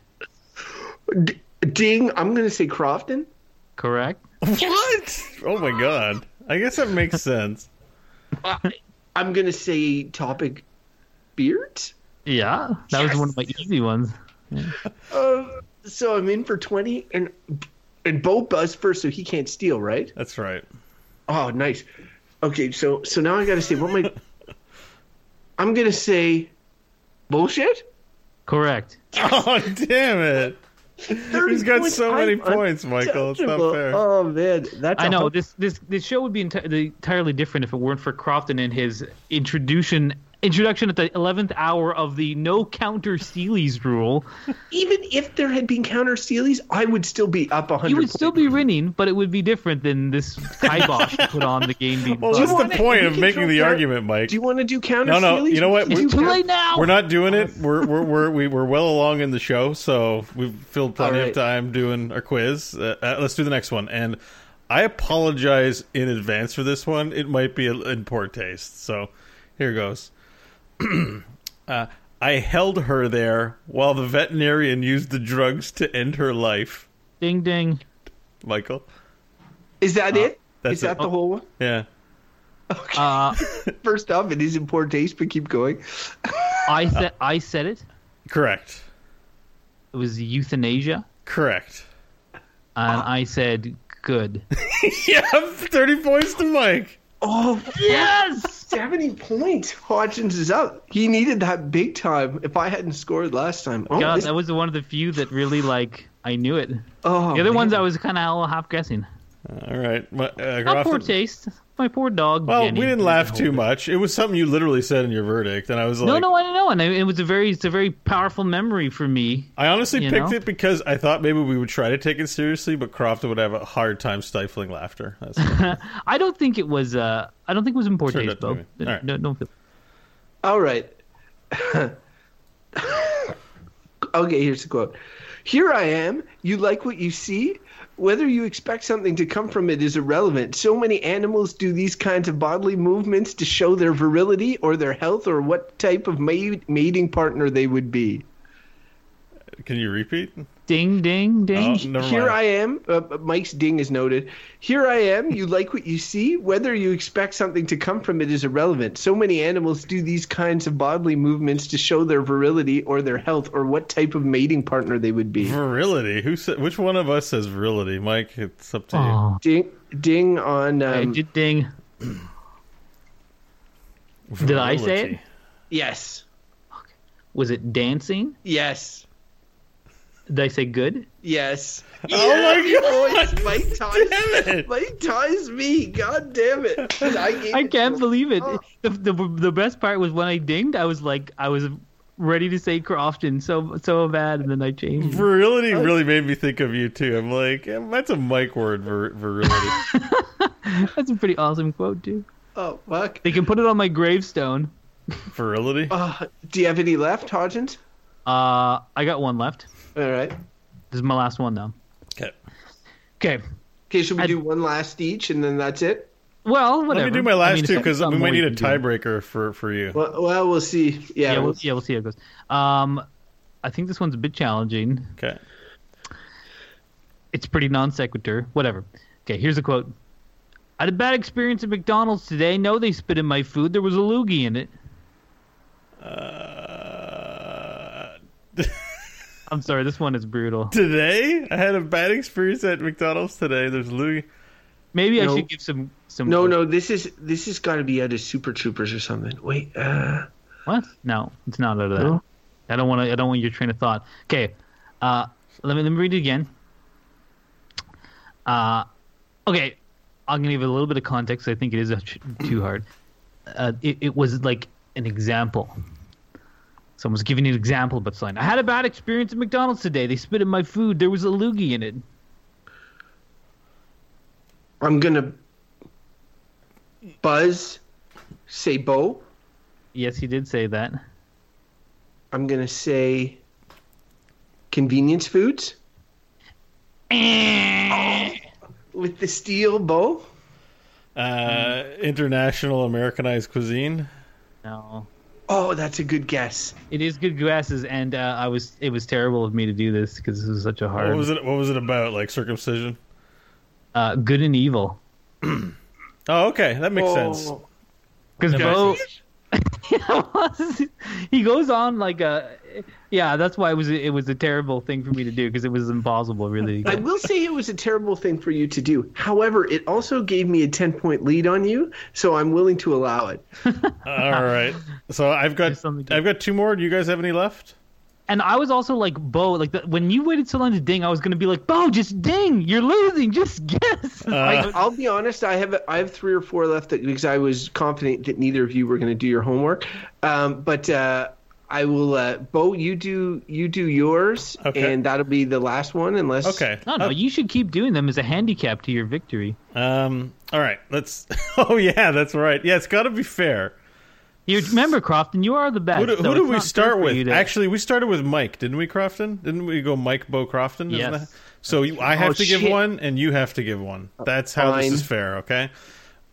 D- ding! I'm gonna say Crofton. Correct. What? Oh my god. I guess that makes sense. I'm gonna say topic beards. Yeah, that was one of my easy ones. Uh, so I'm in for twenty, and and Beau buzzed first, so he can't steal, right? That's right. Oh, nice. Okay, so so now I got to say what my. I'm gonna say, bullshit. Correct. Oh damn it! He's got so many I'm points, Michael. It's not fair. Oh man, that's I a know hard- this this this show would be enti- entirely different if it weren't for Crofton and his introduction introduction at the eleventh hour of the no counter Steelies rule. Even if there had been counter steelies, I would still be up a hundred. You would still be winning, but it would be different than this kibosh you put on the game being. Well, what's the wanna- point of making the down- argument, Mike? Do you want to do counter No, no, steelies? you know what? We can We're- do too late now. We're not doing it. We're we're we're we- we're well along in the show, so we've filled plenty All of time doing our quiz. Uh, uh, let's do the next one. And I apologize in advance for this one. It might be in poor taste. So here goes. uh, I held her there while the veterinarian used the drugs to end her life. Ding ding. Michael. Is that it? that's Is that it. the whole one? Yeah. Uh, First off, it is in poor taste, but keep going. I said I said it. Correct. It was euthanasia, Correct. and I said good. yeah, thirty points to Mike. Oh, Yes. 70 points. Hodgins is up. He needed that big time. If I hadn't scored last time. Oh, God, this- that was one of the few that really like I knew it. oh, The other ones. I was kind of half guessing. All right. My, uh, Not poor taste. My poor dog. Well, Jenny. we didn't laugh too much. It was something you literally said in your verdict, and I was like, No, no, I don't know, and I- it was a very, it's a very powerful memory for me. I honestly picked know? it because I thought maybe we would try to take it seriously, but Crofton would have a hard time stifling laughter. That's I don't think it was. Uh, I don't think it was in poor Turned taste, out to Beau. be. All right. No, don't feel. All right. okay, here's the quote. Here I am. You like what you see? Whether you expect something to come from it is irrelevant. So many animals do these kinds of bodily movements to show their virility or their health or what type of mating partner they would be. Can you repeat? Ding, ding, ding. Oh, Here mind. I am. Uh, Mike's ding is noted. Here I am. You like what you see? Whether you expect something to come from it is irrelevant. So many animals do these kinds of bodily movements to show their virility or their health or what type of mating partner they would be. Virility. Who said? Which one of us says virility, Mike? It's up to you. Oh, Ding, ding on. I Um, did ding. Did I say it? Yes. Was it dancing? Yes. Did I say good? Yes. Oh my Boys, god! Mike ties, Damn it! Mike ties me. God damn it. I, I can't to- believe it. Oh. The, the the best part was when I dinged. I was like, I was ready to say Crofton so so bad, and then I changed. it. Virility really made me think of you too. I'm like, eh, that's a mic word, vir- virility. That's a pretty awesome quote too. Oh, fuck. They can put it on my gravestone. virility. Uh, do you have any left, Hodgins? Uh, I got one left. All right. This is my last one though. Okay. Okay. Okay, should we I- do one last each and then that's it? Well, whatever. Let me do my I last mean, two because we might need a tiebreaker for for you. Well, well we'll see. Yeah. Yeah, we'll, we'll- yeah, we'll see how it goes. Um, I think this one's a bit challenging. Okay. It's pretty non sequitur. Whatever. Okay, here's a quote. I had a bad experience at McDonald's today. No, they spit in my food. There was a loogie in it. Uh, I'm sorry. This one is brutal. Today, I had a bad experience at McDonald's today. There's Louis. Maybe I should give some some. No, no, this is this has got to be out of Super Troopers or something. Wait, uh, What? No, it's not out of that. No? I don't want to. I don't want your train of thought. Okay, uh, let me let me read it again. Uh, okay, I'm gonna give it a little bit of context. I think it is too hard. Uh, it, it was like an example. Someone's giving an example, but it's like, I had a bad experience at McDonald's today. They spit in my food. There was a loogie in it. I'm gonna buzz, say Beau. Yes, he did say that. I'm gonna say convenience foods with the steal Beau. Uh, International Americanized cuisine. No, Oh, that's a good guess. it is good guesses, and uh, I was. It was terrible of me to do this because this was such a hard. What was it? What was it about? Like circumcision? uh, good and evil. Oh, okay, that makes sense. Oh, Because Okay. Beau, he goes on like a, yeah. That's why it was it was a terrible thing for me to do because it was impossible, really. I will say it was a terrible thing for you to do. However, it also gave me a 10 point lead on you, so I'm willing to allow it. All right. So I've got something to- I've got two more. Do you guys have any left? And I was also like Beau, like the, when you waited so long to ding, I was gonna be like Beau, just ding. You're losing. Just guess. Uh, Like, I'll be honest. I have I have three or four left that, because I was confident that neither of you were going to do your homework. Um, but uh, I will. Uh, Beau, you do you do yours, Okay. and that'll be the last one. Unless Okay. no, no, you should keep doing them as a handicap to your victory. Um. All right. Let's. Oh yeah, that's right. Yeah, it's got to be fair. You remember, Crofton, you are the best. Who do, who it's do we start with? to- Actually, we started with Mike, didn't we, Crofton? Didn't we go Mike Beau Crofton? Isn't Yes. that- So you- I have Oh, to give one, and you have to give one. Uh, That's how this is fair. Okay.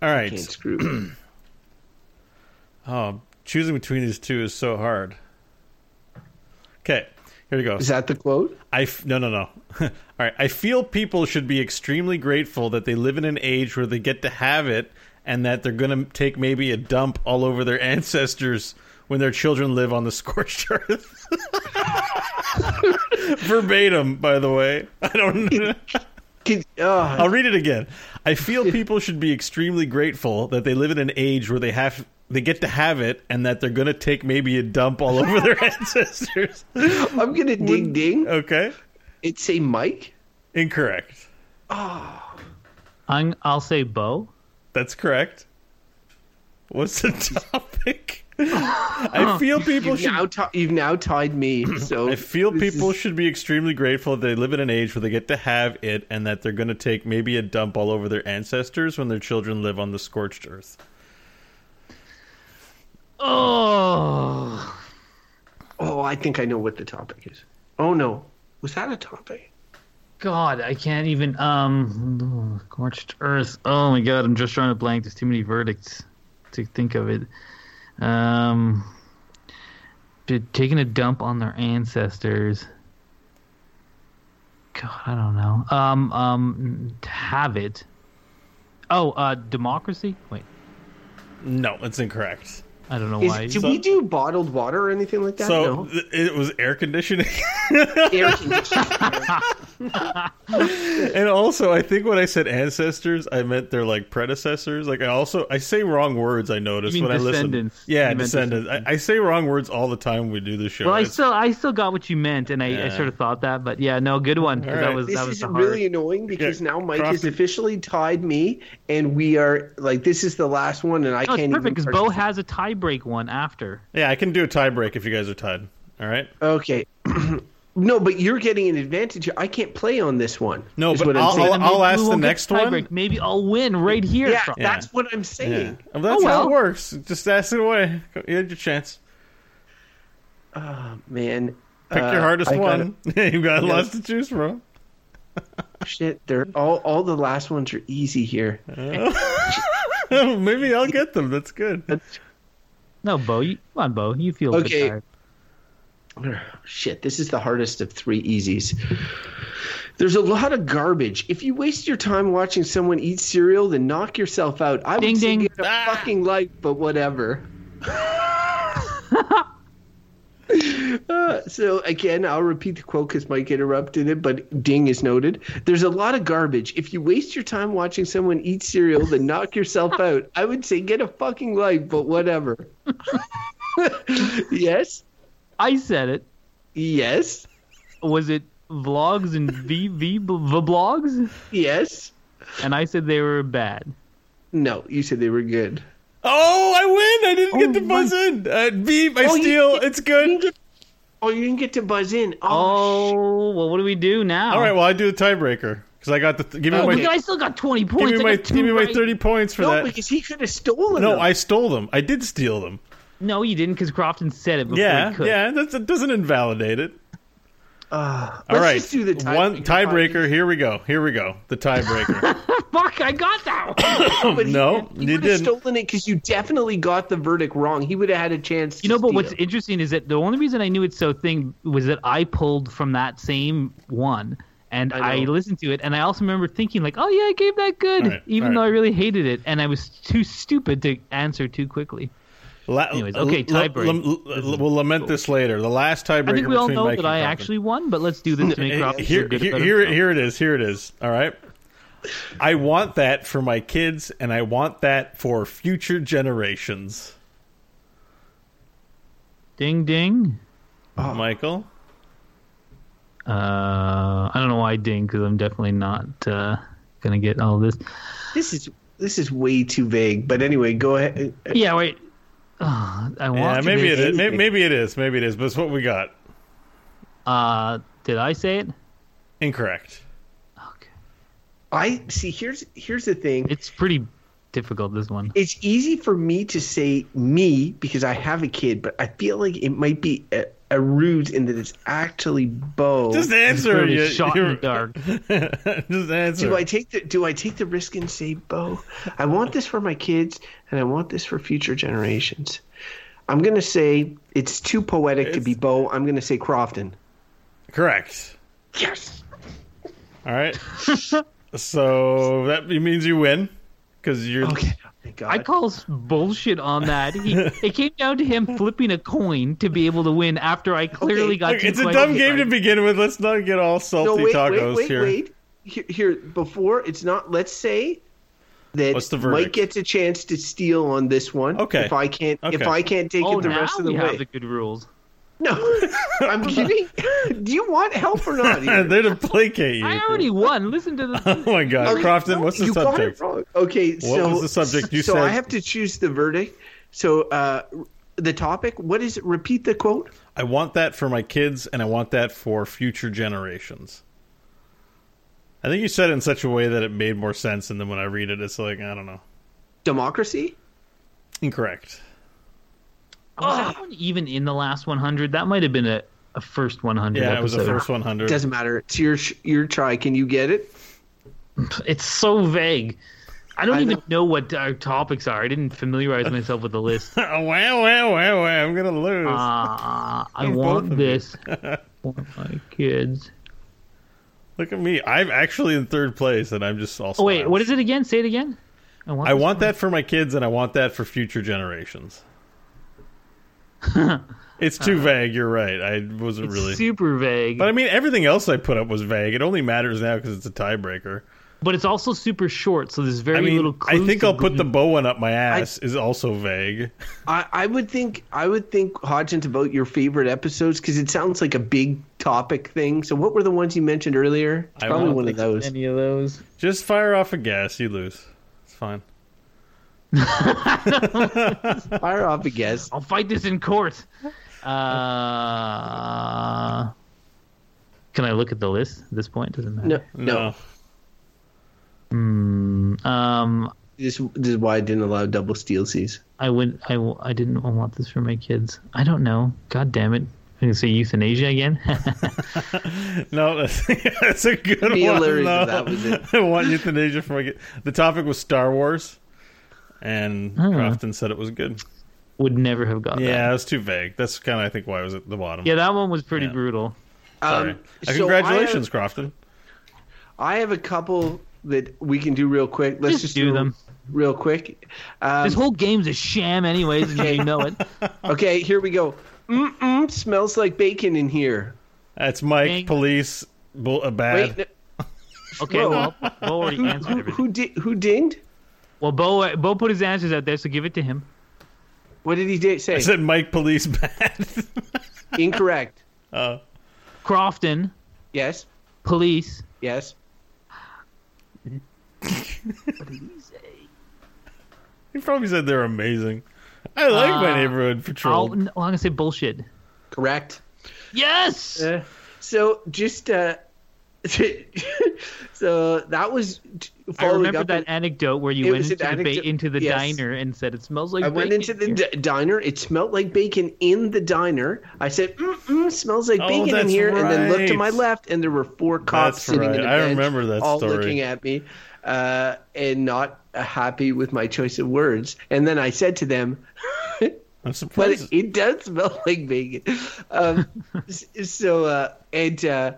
All right. can't screw. Oh, choosing between these two is so hard. Okay, here we go. Is that the quote? I f- no no no. All right, I feel people should be extremely grateful that they live in an age where they get to have it, and that they're going to take maybe a dump all over their ancestors when their children live on the scorched earth. Verbatim, by the way. I don't. Can- oh, I'll read it again. I feel people should be extremely grateful that they live in an age where they have they get to have it, and that they're going to take maybe a dump all over their ancestors. I'm gonna ding ding. Okay, It's a Mike. incorrect. Ah. I'm, I'll say Beau. That's correct. What's the topic? I feel people You've should. now, ti- you've now tied me. So I feel people is- should be extremely grateful that they live in an age where they get to have it, and that they're going to take maybe a dump all over their ancestors when their children live on the scorched earth. Oh, Oh, I think I know what the topic is. Oh no, was that a topic? God, I can't even. Um, scorched earth. Oh my God, I'm just trying to blank. There's too many verdicts to think of it. Um, taking a dump on their ancestors. God, I don't know. Um, um, have it. Oh, uh, democracy. Wait, No, it's incorrect. I don't know Is, why. did So- we do bottled water or anything like that? So no. th- it was air conditioning. Air conditioning. and also, I think when I said ancestors, I meant their like predecessors. Like I also I say wrong words. I notice when I listen. Yeah, You meant descendants. I, I say wrong words all the time when we do the show. Well, I It's- still, I still got what you meant, and I, I sort of thought that, but yeah, no, good one. All That was This that was is the really annoying because Yeah, now Mike has Crofton- officially tied me, and we are like this is the last one, and I No, can't perfect even. because Beau has a tiebreak one after. yeah, I can do a tie break if you guys are tied. All right. Okay. no, but you're getting an advantage. I can't play on this one. No, is but what I'm I'll- saying. I'll ask the next tiebreak. one. Maybe I'll win right here. yeah, from- that's what I'm Yeah. saying. Well, that's Oh, how it works. Just ask it away. You had your chance. Oh, man. Pick Uh, your hardest I gotta- one. You've got I lots to choose from. Shit, they're all all the last ones are easy here. Maybe I'll get them. That's good. No, Beau, you, come on, Beau, you feel Okay. good. Shit, this is the hardest of three easies. There's a lot of garbage. If you waste your time watching someone eat cereal, then knock yourself out. I Ding, would say ding. get a Ah. fucking life, but whatever. Uh, so again, I'll repeat the quote because Mike interrupted it, but ding is noted. There's a lot of garbage. If you waste your time watching someone eat cereal, then knock yourself out. I would say get a fucking life, but whatever. yes, I said it. yes, Was it vlogs and v v vlogs? yes. And I said they were bad. No, you said they were good. Oh, I win! I didn't get Oh, to buzz in. Uh, beep! I Oh, you- steal. it's good. get, oh, you didn't get to buzz in. Oh, Oh, well, what do we do now? All right. Well, I do the tiebreaker because I got the. Th- give me Oh, my. but I still got 20 points. Give points. me my. Give me my right. thirty points for no, that. because he could have stolen No, them. I stole them. I did steal them. No, you didn't because Crofton said it before Yeah, he could. yeah. That's, that doesn't invalidate it. Uh, All let's right. just do the tiebreaker. One tiebreaker. Here we go. Here we go. The tiebreaker. Fuck, I got that one. But he, No, he you would have didn't. stolen it because you definitely got the verdict wrong. He would have had a chance. You know, to but what's interesting is that the only reason I knew it's so thing was that I pulled from that same one. And I I, listened to it, and I also remember thinking, like, "Oh yeah, I gave that good," All right, even all though. I really hated it, and I was too stupid to answer too quickly. La- Anyways, okay, l- l- tiebreak. l- l- we'll lament this later. The last tiebreaker I think we all know Mike that I Crofton. actually won, but let's do this to make Hey, Crofton here, here, here, here it is. Here it is. All right. I want that for my kids, and I want that for future generations. Ding ding. Oh. Michael, Uh, I don't know why I ding because I'm definitely not uh, gonna get all this. This is this is way too vague. But anyway, go ahead. Yeah, wait. Uh, I want. yeah, maybe be- it is. Maybe, maybe it is. Maybe it is. But it's what we got. Uh, did I say it? Incorrect. Okay. I see. Here's here's the thing. It's pretty difficult. This one. It's easy for me to say me because I have a kid, but I feel like it might be a, a ruse in that it's actually Beau. Just answer. Pretty You, shot in the you're- dark. Just answer. do I take the Do I take the risk and say Beau? I want this for my kids, and I want this for future generations. I'm gonna say it's too poetic to be Beau. I'm gonna say Crofton. Correct. Yes. All right. so that means you win because you're. Okay. Thank God. I call bullshit on that. He, it came down to him flipping a coin to be able to win after I clearly Okay, got. Look, two it's a dumb game to begin with. Let's not get all salty no, wait, tacos wait, wait, here. wait. Here, here, before it's not. Let's say that What's the Mike gets a chance to steal on this one. Okay. If I can't, if I can't take Oh, it the rest of the we way. have the good rules. No, I'm kidding. Do you want help or not? They're to placate you. I already won. Listen to the. Oh my God, Okay, Crofton, no, what's the you got subject? it wrong. Okay, What so was the subject? You so said- I have to choose the verdict. So uh, the topic. What is it? Repeat the quote. I want that for my kids, and I want that for future generations. I think you said it in such a way that it made more sense, and then when I read it, it's like I don't know. Democracy. Incorrect. Was that one even in the last 100? That might have been a, a first 100 Yeah, it was the first 100. Doesn't matter. It's your your try. Can you get it? It's so vague. I don't I even know. know what our topics are. I didn't familiarize myself with the list. Uh, oh, wow, wow, wow, wow! I'm gonna lose. I want this for my kids. Look at me. I'm actually in third place, and I'm just also. Oh wait, what is it again? Say it again. I want, I want for- that for my kids, and I want that for future generations. it's too uh-huh. vague. You're right. I wasn't It's really. super vague, But I mean, everything else I put up was vague. It only matters now because it's a tiebreaker. but it's also super short. So there's very I mean, little. I think I'll put the bow one up my ass is also vague. I, I would think I would think Hodgins about your favorite episodes because it sounds like a big topic thing. So what were the ones you mentioned earlier? It's probably won't one of those. Any of those? Just fire off a gas, you lose. It's fine. Fire off a guess. I'll fight this in court. Uh, can I look at the list at this point? Doesn't matter. No, no. No. Hmm, um, This, this is why I didn't allow double steel C's. I would. I. w- I didn't want this for my kids. I don't know. God damn it! I'm gonna say euthanasia again. No, that's, that's a good Be one. hilarious no. if that was it. I want euthanasia for my kid. The topic was Star Wars, and Oh. Crofton said it was good. would never have got Yeah, that. it was too vague. That's kind of, I think, why it was at the bottom. Yeah, that one was pretty Yeah. brutal. Sorry. Um, Uh, so congratulations, I Crofton. I have a couple that we can do real quick. Let's Just just, do them. real quick. Um, This whole game's a sham, anyways, and you know it. okay, here we go. Mm-mm, smells like bacon in here. That's Mike, Ding. police, bull, uh, bad. Wait, Okay, Whoa. well, Beau already answered who, everything. who, di- who dinged? Well, Beau, Beau put his answers out there, so give it to him. What did he say? I said Mike, police, bad. Incorrect. oh. Crofton, Yes. police. Yes. What did he say? He probably said they're amazing. I like my Uh, neighborhood I'll, patrol. no, I'm gonna say bullshit. Correct. Yes. Uh, so just uh, so that was t- I following remember up that on- anecdote where you went into an the, ba- into the yes. diner and said it smells like. I went into the d- diner. It smelled like bacon in the diner. I said, Mm-mm, "Smells like Oh, bacon in that's here," and then looked to my left, and there were four cops That's sitting right. in the I remember that all story. looking at me, uh, and not uh, happy with my choice of words. And then I said to them, I'm but surprised. it, it does smell like bacon. Um, so uh, and uh,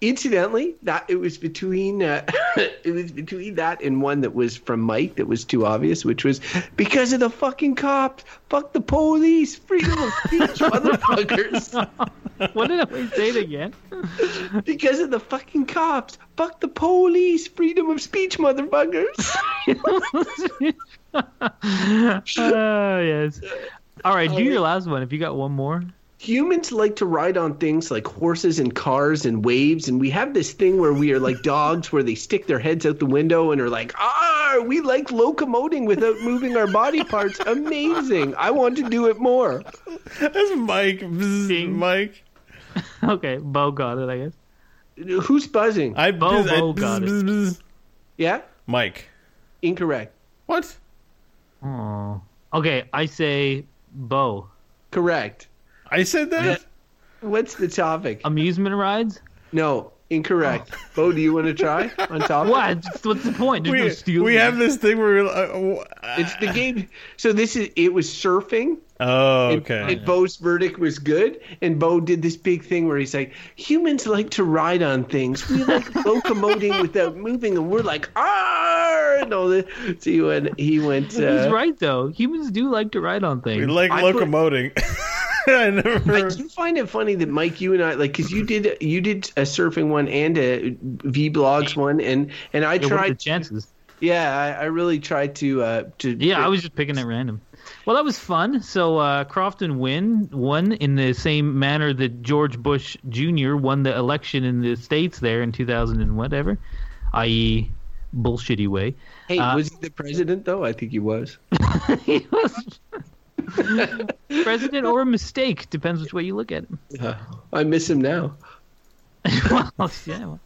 incidentally, that it was between uh, it was between that and one that was from Mike that was too obvious, which was because of the fucking cops. Fuck the police, freedom of speech, motherfuckers. what did I say it again? Because of the fucking cops. Fuck the police, freedom of speech, motherfuckers. Oh yes. All right, do your last one if you got one more. Humans like to ride on things like horses and cars and waves and we have this thing where we are like dogs where they stick their heads out the window and are like ah we like locomoting without moving our body parts amazing i want to do it more That's Mike. Bzz, Mike. Okay, Beau got it, I guess. who's buzzing I, Beau- bzz, I Beau got it. bzz, bzz. yeah Mike. incorrect What? Oh. Okay, I say Beau. correct I said that? what's the topic Amusement rides? no incorrect Beau do you want to try on top What? What's the point? There's no We, stealing. we have this thing where we're, uh, it's the game so this is it was surfing Oh, okay. and Beau's verdict was good. And Beau did this big thing where he's like, humans like to ride on things. We like locomoting without moving. And we're like, ah, and all this. So he went, he went, He's uh, right though. Humans do like to ride on things. we like I put- locomoting. I never. I do find it funny that Mike, you and I, like, because you did you did a surfing one and a V blogs one, and and I Yeah, what are the tried, chances? yeah, I, I really tried to uh to Yeah, I was just picking at random. Well, that was fun. So uh, Crofton win won in the same manner that George Bush Jr. won the election in the states there in 2000 and whatever, i.e., bullshitty way. Hey, uh, was he the president though? I think he was. he was president or a mistake depends which way you look at him. Uh, I miss him now. well, yeah. well.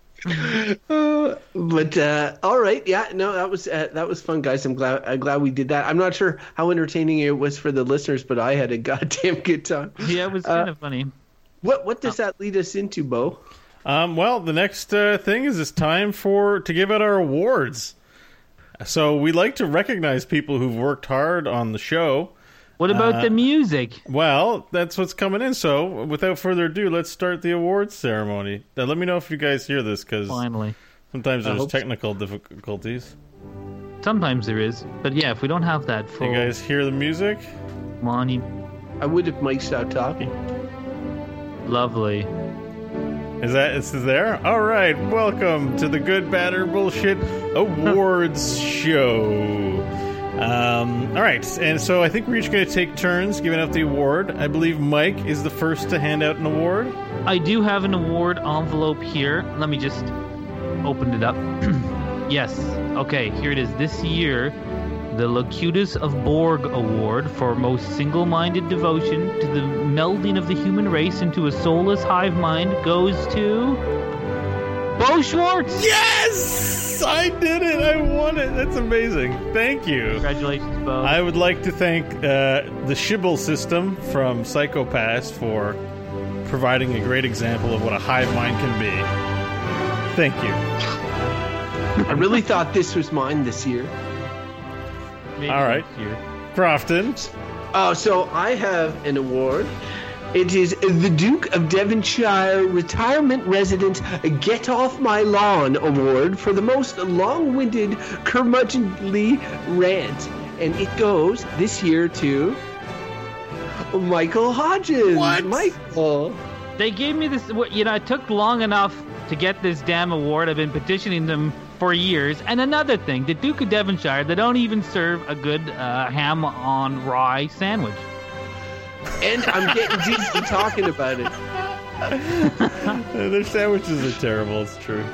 Uh, but uh, all right, yeah, no, that was uh, that was fun, guys. I'm glad I'm glad we did that. I'm not sure how entertaining it was for the listeners, but I had a goddamn good time. Yeah, it was Uh, kind of funny. What what does that lead us into, Beau? Um, well, the next uh, thing is it's time for to give out our awards. So we like to recognize people who've worked hard on the show. What about uh, the music? Well, that's what's coming in. So without further ado, let's start the awards ceremony. Now, let me know if you guys hear this because Finally. sometimes I there's hope so. technical difficulties. Sometimes there is, but yeah, if we don't have that full You guys hear the music? money, I would if Mike stopped talking. lovely. Is that is this there? All right, welcome to the Good, Bad, or Bullshit Awards Show. Um, all right, and so I think we're each going to take turns giving out the award. I believe Mike is the first to hand out an award. I do have an award envelope here. Let me just open it up. yes. Okay, here it is. This year, the Locutus of Borg Award for most single minded devotion to the melding of the human race into a soulless hive mind goes to. Beau Schwartz! Yes, I did it. I won it. That's amazing. Thank you. Congratulations, Beau. I would like to thank uh, the Sibyl System from Psycho-Pass for providing a great example of what a hive mind can be. Thank you. I really thought this was mine this year. Maybe all right. next year. Crofton. Oh, so I have an award. It is the Duke of Devonshire Retirement Resident Get Off My Lawn Award for the most long-winded, curmudgeonly rant, and it goes this year to Michael Hodges. What? Michael. They gave me this. You know, it took long enough to get this damn award. I've been petitioning them for years. And another thing, the Duke of Devonshire, they don't even serve a good uh, ham on rye sandwich. And I'm getting dizzy talking about it. Their sandwiches are terrible. It's true.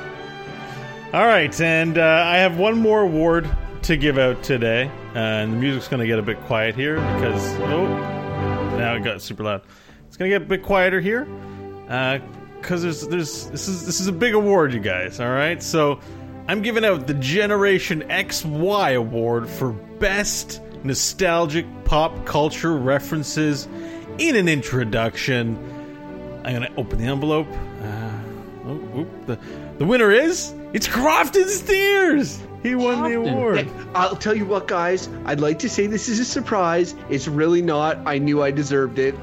All right, and uh, I have one more award to give out today, uh, and the music's going to get a bit quiet here because oh, now it got super loud. It's going to get a bit quieter here because there's there's this is this is a big award, you guys. All right, so I'm giving out the Generation XY award for best nostalgic pop culture references in an introduction. I'm gonna open the envelope. Uh, oh, oop, the the winner is it's Crofton Steers. He won the award. Hey, I'll tell you what, guys. I'd like to say this is a surprise. It's really not. I knew I deserved it.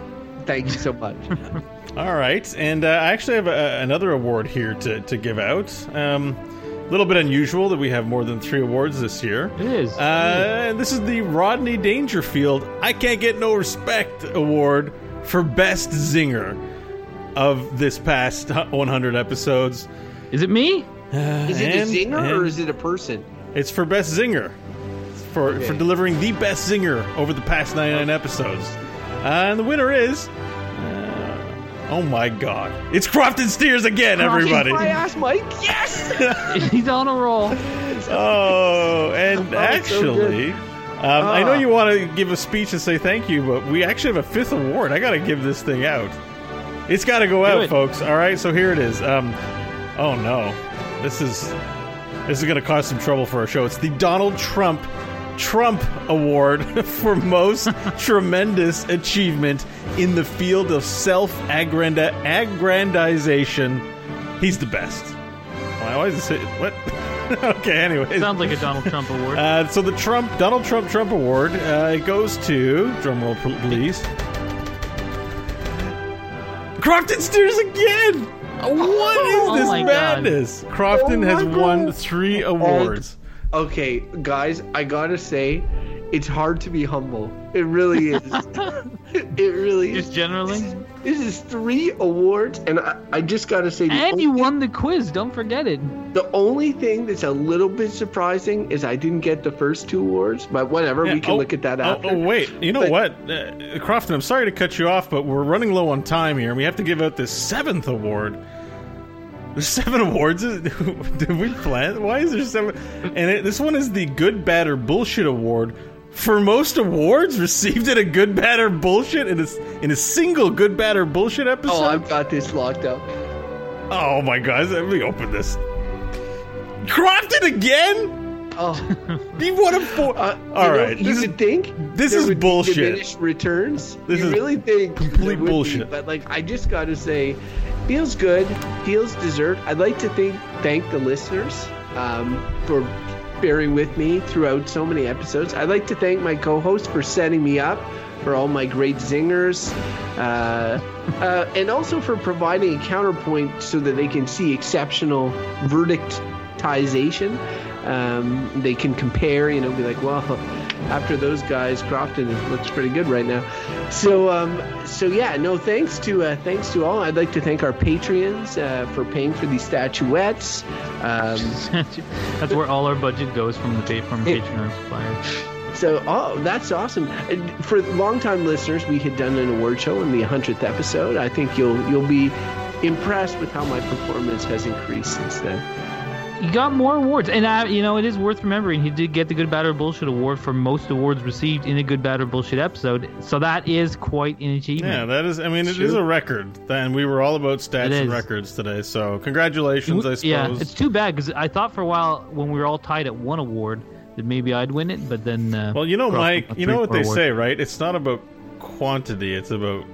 Thank you so much. All right, and uh, I actually have a, another award here to to give out. Um, a little bit unusual that we have more than three awards this year. It is. Uh, and this is the Rodney Dangerfield I Can't Get No Respect Award for Best Zinger of this past 100 episodes. is it me? Is it And- a zinger or is it a person? It's for Best Zinger. For, Okay. for delivering the best zinger over the past 99 episodes. Uh, and the winner is. Uh, oh my god. It's Crofton Steers again, everybody. I asked Mike. Yes. He's on a roll. Oh, and Oh, actually, um, I know Ah. you want to give a speech and say thank you, but we actually have a fifth award. I got to give this thing out. It's got to go out, it. folks. All right, so here it is. Um, oh no, this is this is going to cause some trouble for our show. It's the Donald Trump Trump Award for most tremendous achievement in the field of self-aggrandization. He's the best. Why, why is this? What? okay, anyway. Sounds like a Donald Trump award. Uh, so the Trump Donald Trump Trump Award uh, it goes to drumroll please. Crofton Steers again. What is Oh this my God. madness? Crofton Oh my has won three awards. Okay, guys, I gotta say, it's hard to be humble. It really is. it really is. Just generally. This is three awards, and I, I just gotta say, And you only, won the quiz. Don't forget it. the only thing that's a little bit surprising is I didn't get the first two awards, but whatever, Yeah, we can oh, look at that oh, after. Oh, wait, you know But- what, uh, Crofton? I'm sorry to cut you off, but we're running low on time here, and we have to give out this seventh award. There's seven awards. Did we plan? Why is there seven? And it, this one is the Good, Bad, or Bullshit Award for most awards received in a Good, Bad, or Bullshit in a, in a single Good, Bad, or Bullshit oh, episode. Oh, I've got this locked up. Oh my god! Let me open this. Crofton again? Oh, He won a four. uh, you All know, You this is- would think this there is would be bullshit. Diminished returns. This you is really think complete there would be, bullshit. but like, I just got to say, feels good, feels dessert. I'd like to thank thank the listeners um, for bearing with me throughout so many episodes. I'd like to thank my co-host for setting me up for all my great zingers, uh, uh, and also for providing a counterpoint so that they can see exceptional verdictization. Um, they can compare, you know, be like, well, after those guys, Crofton looks pretty good right now. So, um, so yeah, no, thanks to uh, thanks to all. I'd like to thank our Patreons uh, for paying for these statuettes. Um, That's where all our budget goes from the pay from Patreon suppliers. So, oh, that's awesome. And For longtime listeners, we had done an award show in the 100th episode. I think you'll you'll be impressed with how my performance has increased since then. You got more awards, and uh, you know it is worth remembering. He did get the Good, Bad, or Bullshit award for most awards received in a Good, Bad, or Bullshit episode. So that is quite an achievement. Yeah, that is. I mean, it is Sure. a record. And we were all about stats and records today. So congratulations, I suppose. Yeah, it's too bad because I thought for a while when we were all tied at one award that maybe I'd win it, but then. Uh, well, you know, Mike. You know what they awards. say, right? It's not about quantity; it's about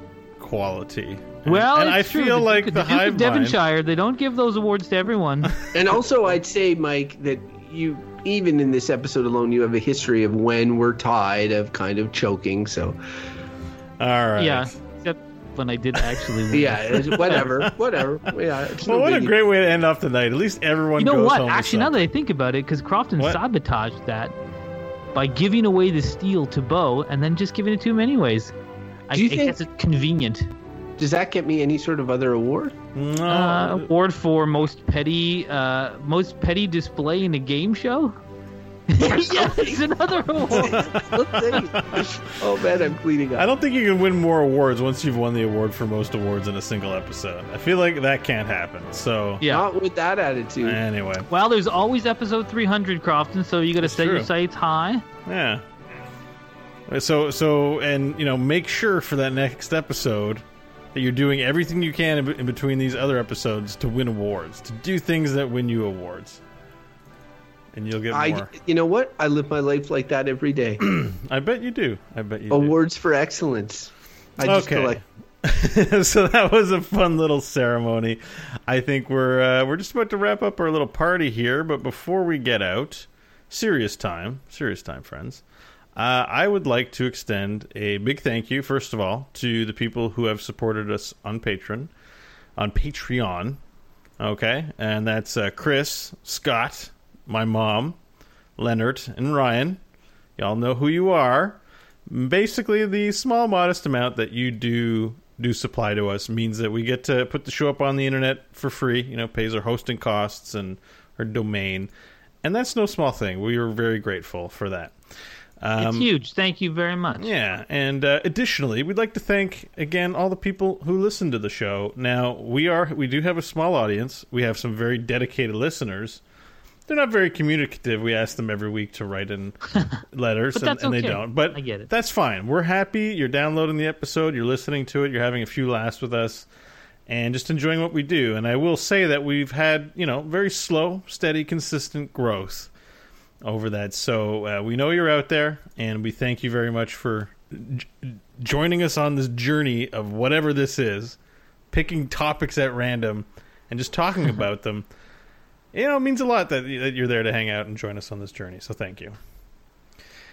quality. Well, and I true. feel the like Duke, the, the Duke hive of mind. Devonshire, they don't give those awards to everyone. And also, I'd say, Mike, that you even in this episode alone, you have a history of when we're tied of kind of choking. So, All right. yeah, except when I did actually win. yeah, whatever, whatever. Yeah, it's Well, no what a great way to end off the night. At least everyone. You know goes what? home Actually, now that. I think about it, because Crofton What? sabotaged that by giving away the steel to Beau and then just giving it to him anyways. I, Do you I think- it's convenient. Does that get me any sort of other award? No, Uh, award for most petty, uh, most petty display in a game show. yes, another award. oh man, I'm cleaning I don't think you can win more awards once you've won the award for most awards in a single episode. I feel like that can't happen. So Yeah. Not with that attitude. anyway, Well, there's always episode 300, Crofton. So you got to set true. your sights high. yeah. So so and you know make sure for that next episode that you're doing everything you can in, in between these other episodes to win awards, to do things that win you awards, and you'll get I, more. you know what? I live my life like that every day. I bet you do. I bet you do. Awards for excellence. I just Okay. collect. so that was a fun little ceremony. I think we're uh, we're just about to wrap up our little party here, but before we get out, serious time, serious time, friends. Uh, I would like to extend a big thank you, first of all, to the people who have supported us on Patreon, on Patreon. Okay, and that's uh, Chris, Scott, my mom, Leonard, and Ryan. Y'all know who you are. Basically, the small, modest amount that you do do supply to us means that we get to put the show up on the internet for free. You know, pays our hosting costs and our domain, and that's no small thing. We are very grateful for that. It's huge. Thank you very much. Um, Yeah, and uh, additionally, we'd like to thank again all the people who listen to the show. Now we are we do have a small audience. We have some very dedicated listeners. They're not very communicative. We ask them every week to write in letters, and, and they don't. But I get it. That's fine. We're happy. You're downloading the episode. You're listening to it. You're having a few laughs with us, and just enjoying what we do. And I will say that we've had you know very slow, steady, consistent growth over that. So uh, we know you're out there, and we thank you very much for j- joining us on this journey of whatever this is, picking topics at random and just talking about them. You know, it means a lot that, that you're there to hang out and join us on this journey. So thank you.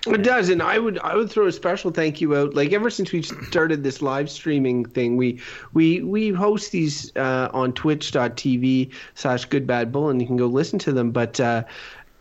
It does, and I would I would throw a special thank you out. Like ever since we started this live streaming thing, we we we host these uh, on Twitch.tv slash Good Bad Bull, and you can go listen to them. But uh,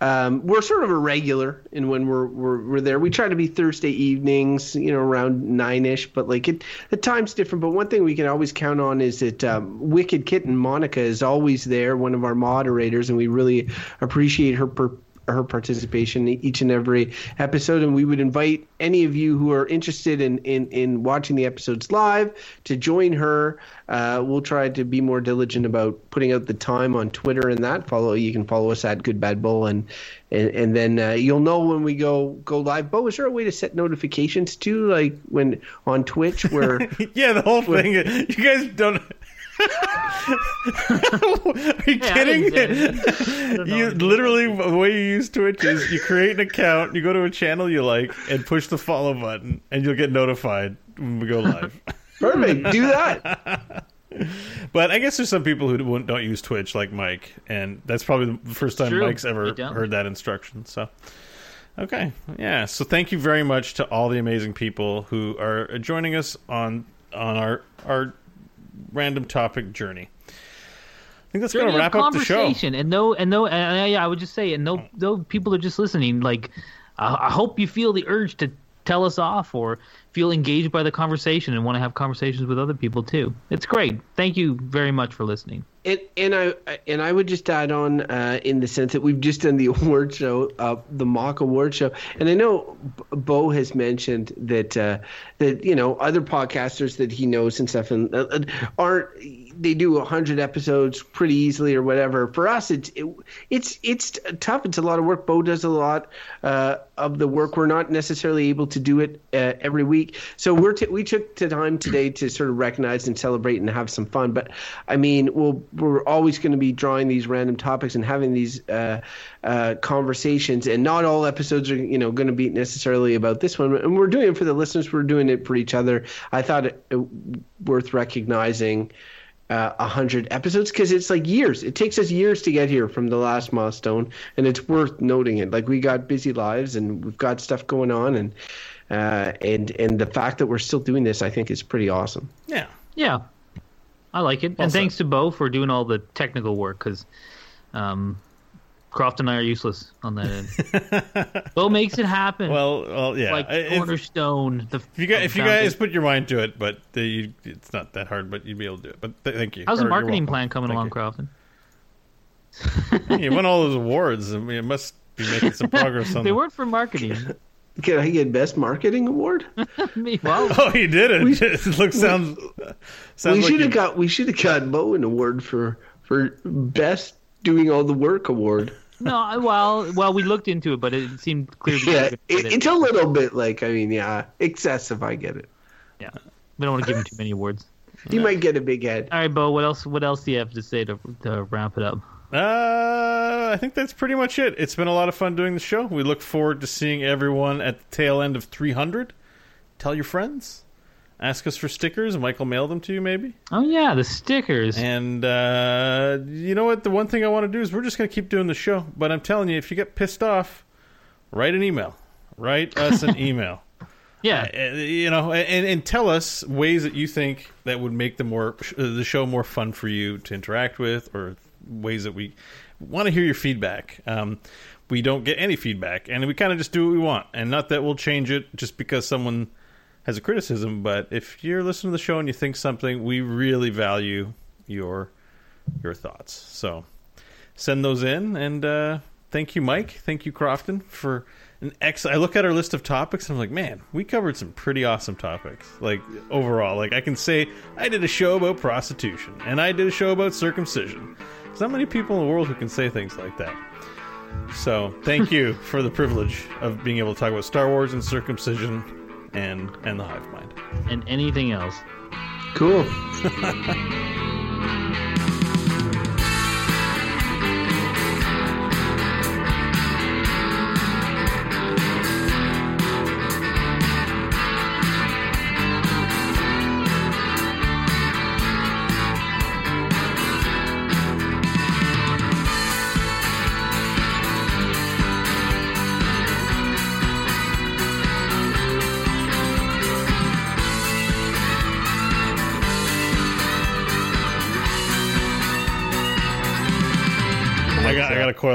um, we're sort of a regular in when we're, we're we're there. We try to be Thursday evenings, you know, around nine ish. But like it, the time's different. But one thing we can always count on is that um, Wicked Kitten Monica is always there, one of our moderators, and we really appreciate her. Per- her participation in each and every episode and we would invite any of you who are interested in in, in watching the episodes live to join her uh, we'll try to be more diligent about putting out the time on twitter and that follow you can follow us at good bad bull and and, and then uh, you'll know when we go go live Beau is there a way to set notifications too like when on twitch where yeah, the whole thing. You guys don't. Are you Yeah, kidding? didn't I don't know. you literally the way you use Twitch is you create an account, you go to a channel you like, and push the follow button, and you'll get notified when we go live. perfect do that but I guess there's some people who don't don't use Twitch, like Mike, and that's probably the first time True. Mike's ever heard that instruction. So, okay, yeah. So thank you very much to all the amazing people who are joining us on on our our random topic journey. I think that's going to wrap up the show. And no, and no, and uh, yeah, I would just say, and no, no people are just listening. Like, I I hope you feel the urge to tell us off or feel engaged by the conversation and want to have conversations with other people too. It's great. Thank you very much for listening. And, and I and I would just add on uh, in the sense that we've just done the award show, uh, the mock award show, and I know Beau has mentioned that uh, that you know other podcasters that he knows and stuff and uh, aren't they do hundred episodes pretty easily or whatever. For us, it's it, it's it's tough. It's a lot of work. Beau does a lot uh, of the work. We're not necessarily able to do it uh, every week, so we're t- we took the time today to sort of recognize and celebrate and have some fun. But I mean, we'll we're always going to be drawing these random topics and having these uh, uh, conversations, and not all episodes are you know going to be necessarily about this one. And we're doing it for the listeners. We're doing it for each other. I thought it, it worth recognizing uh, a hundred episodes because it's like years. It takes us years to get here from the last milestone, and it's worth noting it. Like we got busy lives and we've got stuff going on, and uh, and and the fact that we're still doing this, I think, is pretty awesome. Yeah. Yeah, I like it. Well and said. thanks to Beau for doing all the technical work because, um, Croft and I are useless on that end. Beau makes it happen. Well, well, yeah. like If- cornerstone. The, If you guys, if you guys put your mind to it, but the, you, it's not that hard, but you'd be able to do it. But th- thank you. how's Or the marketing plan coming Thank along, you. Crofton? you won all those awards. I mean, it must be making some progress on. They weren't for marketing. Can I get best marketing award? well, Oh, he did it. it looks sounds. sounds we like should you- have got we should have got Beau an award for for best doing all the work award. no. Well, well, we looked into it, but it seemed clear. Yeah, it, it. it's a little bit like I mean, yeah, excessive. I get it. yeah. We don't want to give him too many awards. He might get a big head. All right, Beau. What else? What else do you have to say to, to wrap it up? Uh, I think that's pretty much it. It's been a lot of fun doing the show. We look forward to seeing everyone at the tail end of 300. Tell your friends. Ask us for stickers. Michael mail them to you, maybe. Oh yeah, the stickers. And uh, you know what? The one thing I want to do is we're just going to keep doing the show. But I'm telling you, if you get pissed off, write an email. Write us an email. yeah, Uh, you know, and, and tell us ways that you think that would make the more uh, the show more fun for you to interact with, or ways that we want to hear your feedback. Um, we don't get any feedback, and we kind of just do what we want, and not that we'll change it just because someone has a criticism. But if you're listening to the show and you think something, we really value your your thoughts. So send those in, and uh, thank you, Mike. Thank you, Crofton, for an ex. I look at our list of topics, and I'm like, man, we covered some pretty awesome topics. Like overall, like I can say I did a show about prostitution, and I did a show about circumcision. There's not many people in the world who can say things like that. So thank you for the privilege of being able to talk about Star Wars and circumcision and and the hive mind. and anything else. Cool.